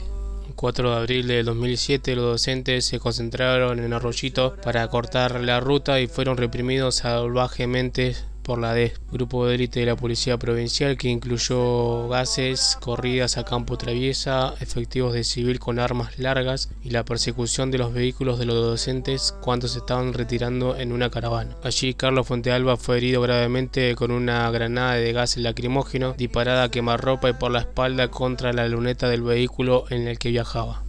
El 4 de abril de 2007 los docentes se concentraron en Arroyito para cortar la ruta y fueron reprimidos salvajemente por la DES, grupo de élite de la Policía Provincial que incluyó gases, corridas a campo traviesa, efectivos de civil con armas largas y la persecución de los vehículos de los docentes cuando se estaban retirando en una caravana. Allí Carlos Fuentealba fue herido gravemente con una granada de gas lacrimógeno disparada a quemarropa y por la espalda contra la luneta del vehículo en el que viajaba.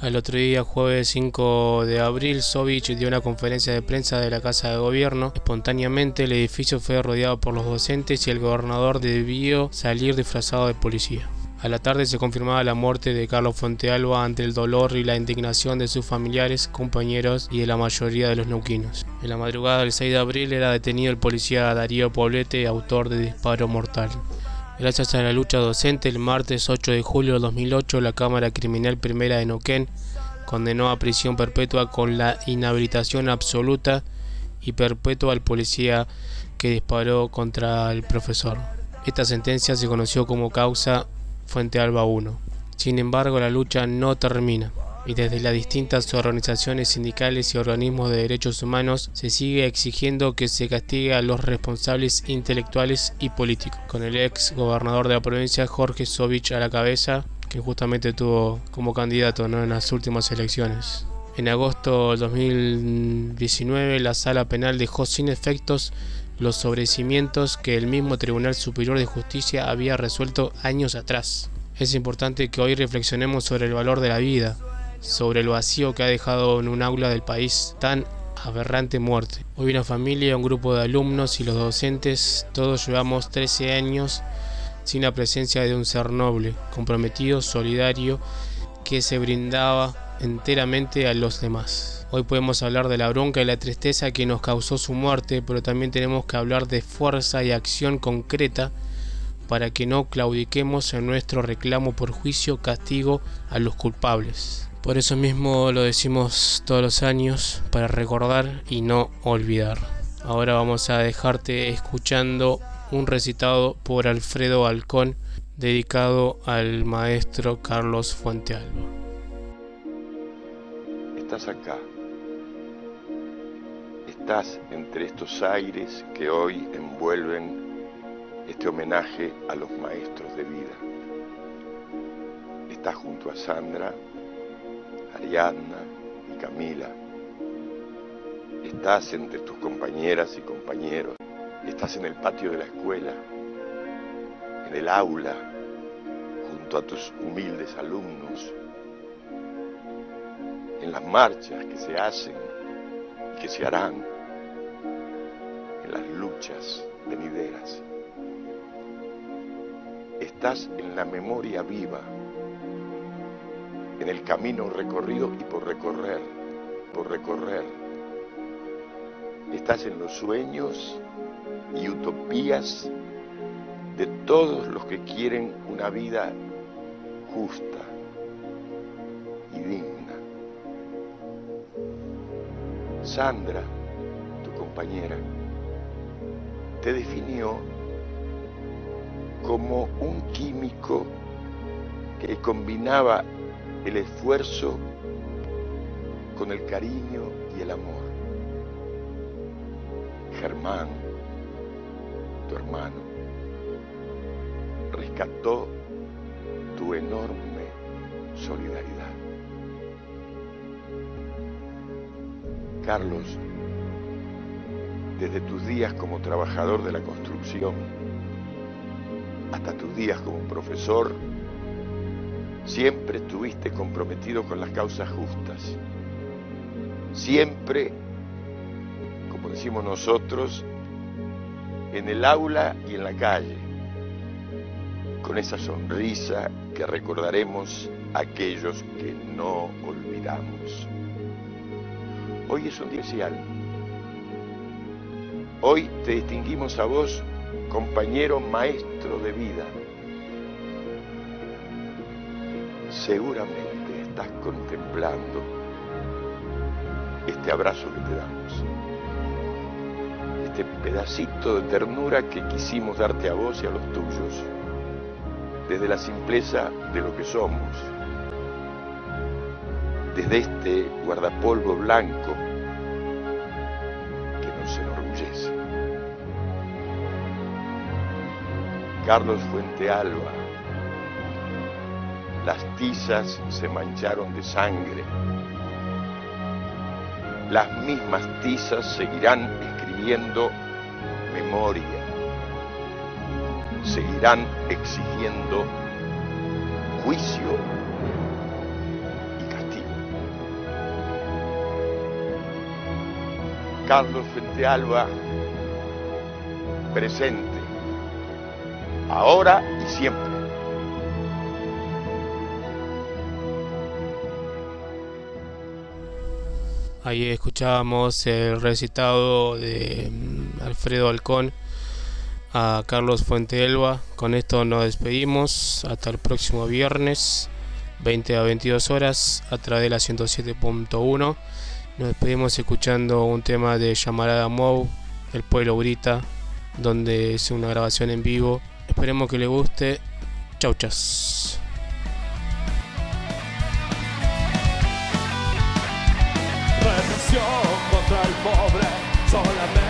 Al otro día, jueves 5 de abril, Sovich dio una conferencia de prensa de la Casa de Gobierno. Espontáneamente, el edificio fue rodeado por los docentes y el gobernador debió salir disfrazado de policía. A la tarde se confirmaba la muerte de Carlos Fontealba ante el dolor y la indignación de sus familiares, compañeros y de la mayoría de los neuquinos. En la madrugada del 6 de abril era detenido el policía Darío Poblete, autor de disparo mortal. Gracias a la lucha docente, el martes 8 de julio de 2008, la Cámara Criminal Primera de Neuquén condenó a prisión perpetua con la inhabilitación absoluta y perpetua al policía que disparó contra el profesor. Esta sentencia se conoció como causa Fuente Alba 1. Sin embargo, la lucha no termina y desde las distintas organizaciones sindicales y organismos de derechos humanos se sigue exigiendo que se castigue a los responsables intelectuales y políticos, con el ex gobernador de la provincia Jorge Sovich a la cabeza, que justamente tuvo como candidato en las últimas elecciones. En agosto del 2019 la sala penal dejó sin efectos los sobrecimientos que el mismo Tribunal Superior de Justicia había resuelto años atrás. Es importante que hoy reflexionemos sobre el valor de la vida, sobre el vacío que ha dejado en un aula del país tan aberrante muerte. Hoy una familia, un grupo de alumnos y los docentes, todos llevamos 13 años sin la presencia de un ser noble, comprometido, solidario, que se brindaba enteramente a los demás. Hoy podemos hablar de la bronca y la tristeza que nos causó su muerte, pero también tenemos que hablar de fuerza y acción concreta para que no claudiquemos en nuestro reclamo por juicio castigo a los culpables. Por eso mismo lo decimos todos los años, para recordar y no olvidar. Ahora vamos a dejarte escuchando un recitado por Alfredo Halcón dedicado al maestro Carlos Fuentealba. Estás acá. Estás entre estos aires que hoy envuelven este homenaje a los maestros de vida. Estás junto a Sandra, Ariadna y Camila. Estás entre tus compañeras y compañeros. Estás en el patio de la escuela, en el aula, junto a tus humildes alumnos, en las marchas que se hacen y que se harán, en las luchas venideras. Estás en la memoria viva, en el camino recorrido y por recorrer, por recorrer. Estás en los sueños y utopías de todos los que quieren una vida justa y digna. Sandra, tu compañera, te definió como un químico que combinaba el esfuerzo con el cariño y el amor. Germán, tu hermano, rescató tu enorme solidaridad. Carlos, desde tus días como trabajador de la construcción hasta tus días como profesor, siempre estuviste comprometido con las causas justas. Siempre, como decimos nosotros, en el aula y en la calle, con esa sonrisa que recordaremos a aquellos que no olvidamos. Hoy es un día especial. Hoy te distinguimos a vos, compañero maestro de vida. Seguramente estás contemplando este abrazo que te damos, este pedacito de ternura que quisimos darte a vos y a los tuyos, desde la simpleza de lo que somos, desde este guardapolvo blanco que nos enorgullece. Carlos Fuente Alba, las tizas se mancharon de sangre. Las mismas tizas seguirán escribiendo memoria, seguirán exigiendo juicio y castigo. Carlos Fuente Alba, presente, ahora y siempre. Ahí escuchábamos el recitado de mm, Alfredo Halcón a Carlos Fuenteelba. Con esto nos despedimos. Hasta el próximo viernes, 20 a 22 horas, a través de la 107.1. Nos despedimos escuchando un tema de Llamarada Mou, El Pueblo Grita, donde es una grabación en vivo. Esperemos que le guste. Chau, chas. El pobre solamente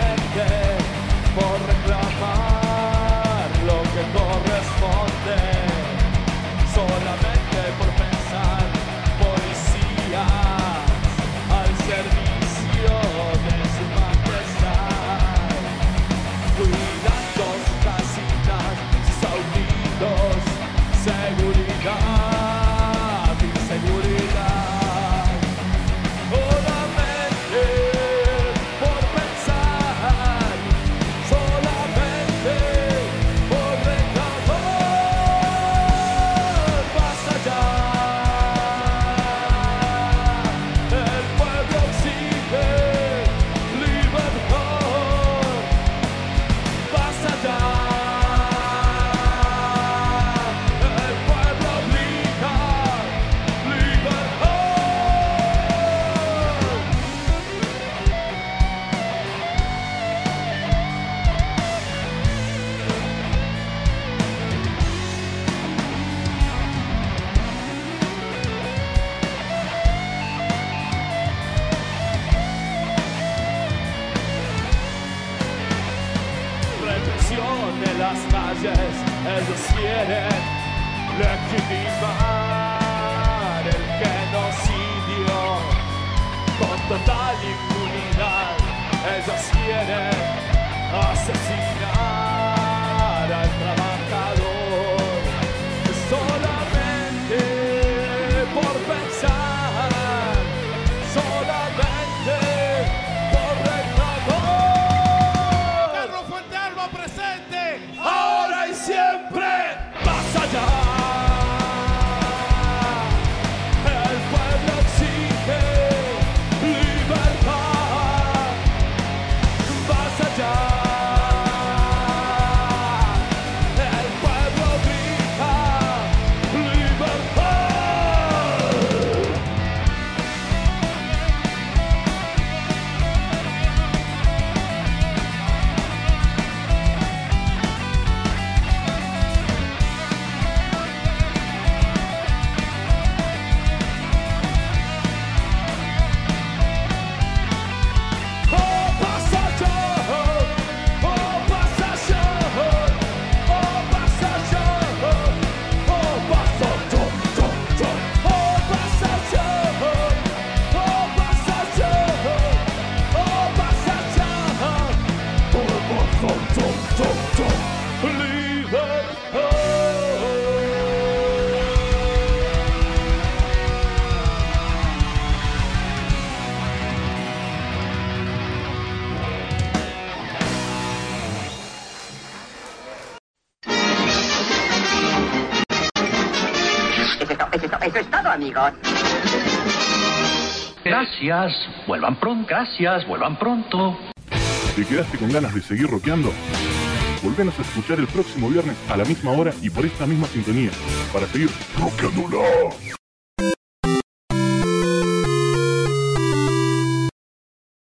Gracias, vuelvan pronto, gracias, vuelvan pronto. ¿Te quedaste con ganas de seguir roqueando? Volvenos a escuchar el próximo viernes a la misma hora y por esta misma sintonía para seguir roqueándola.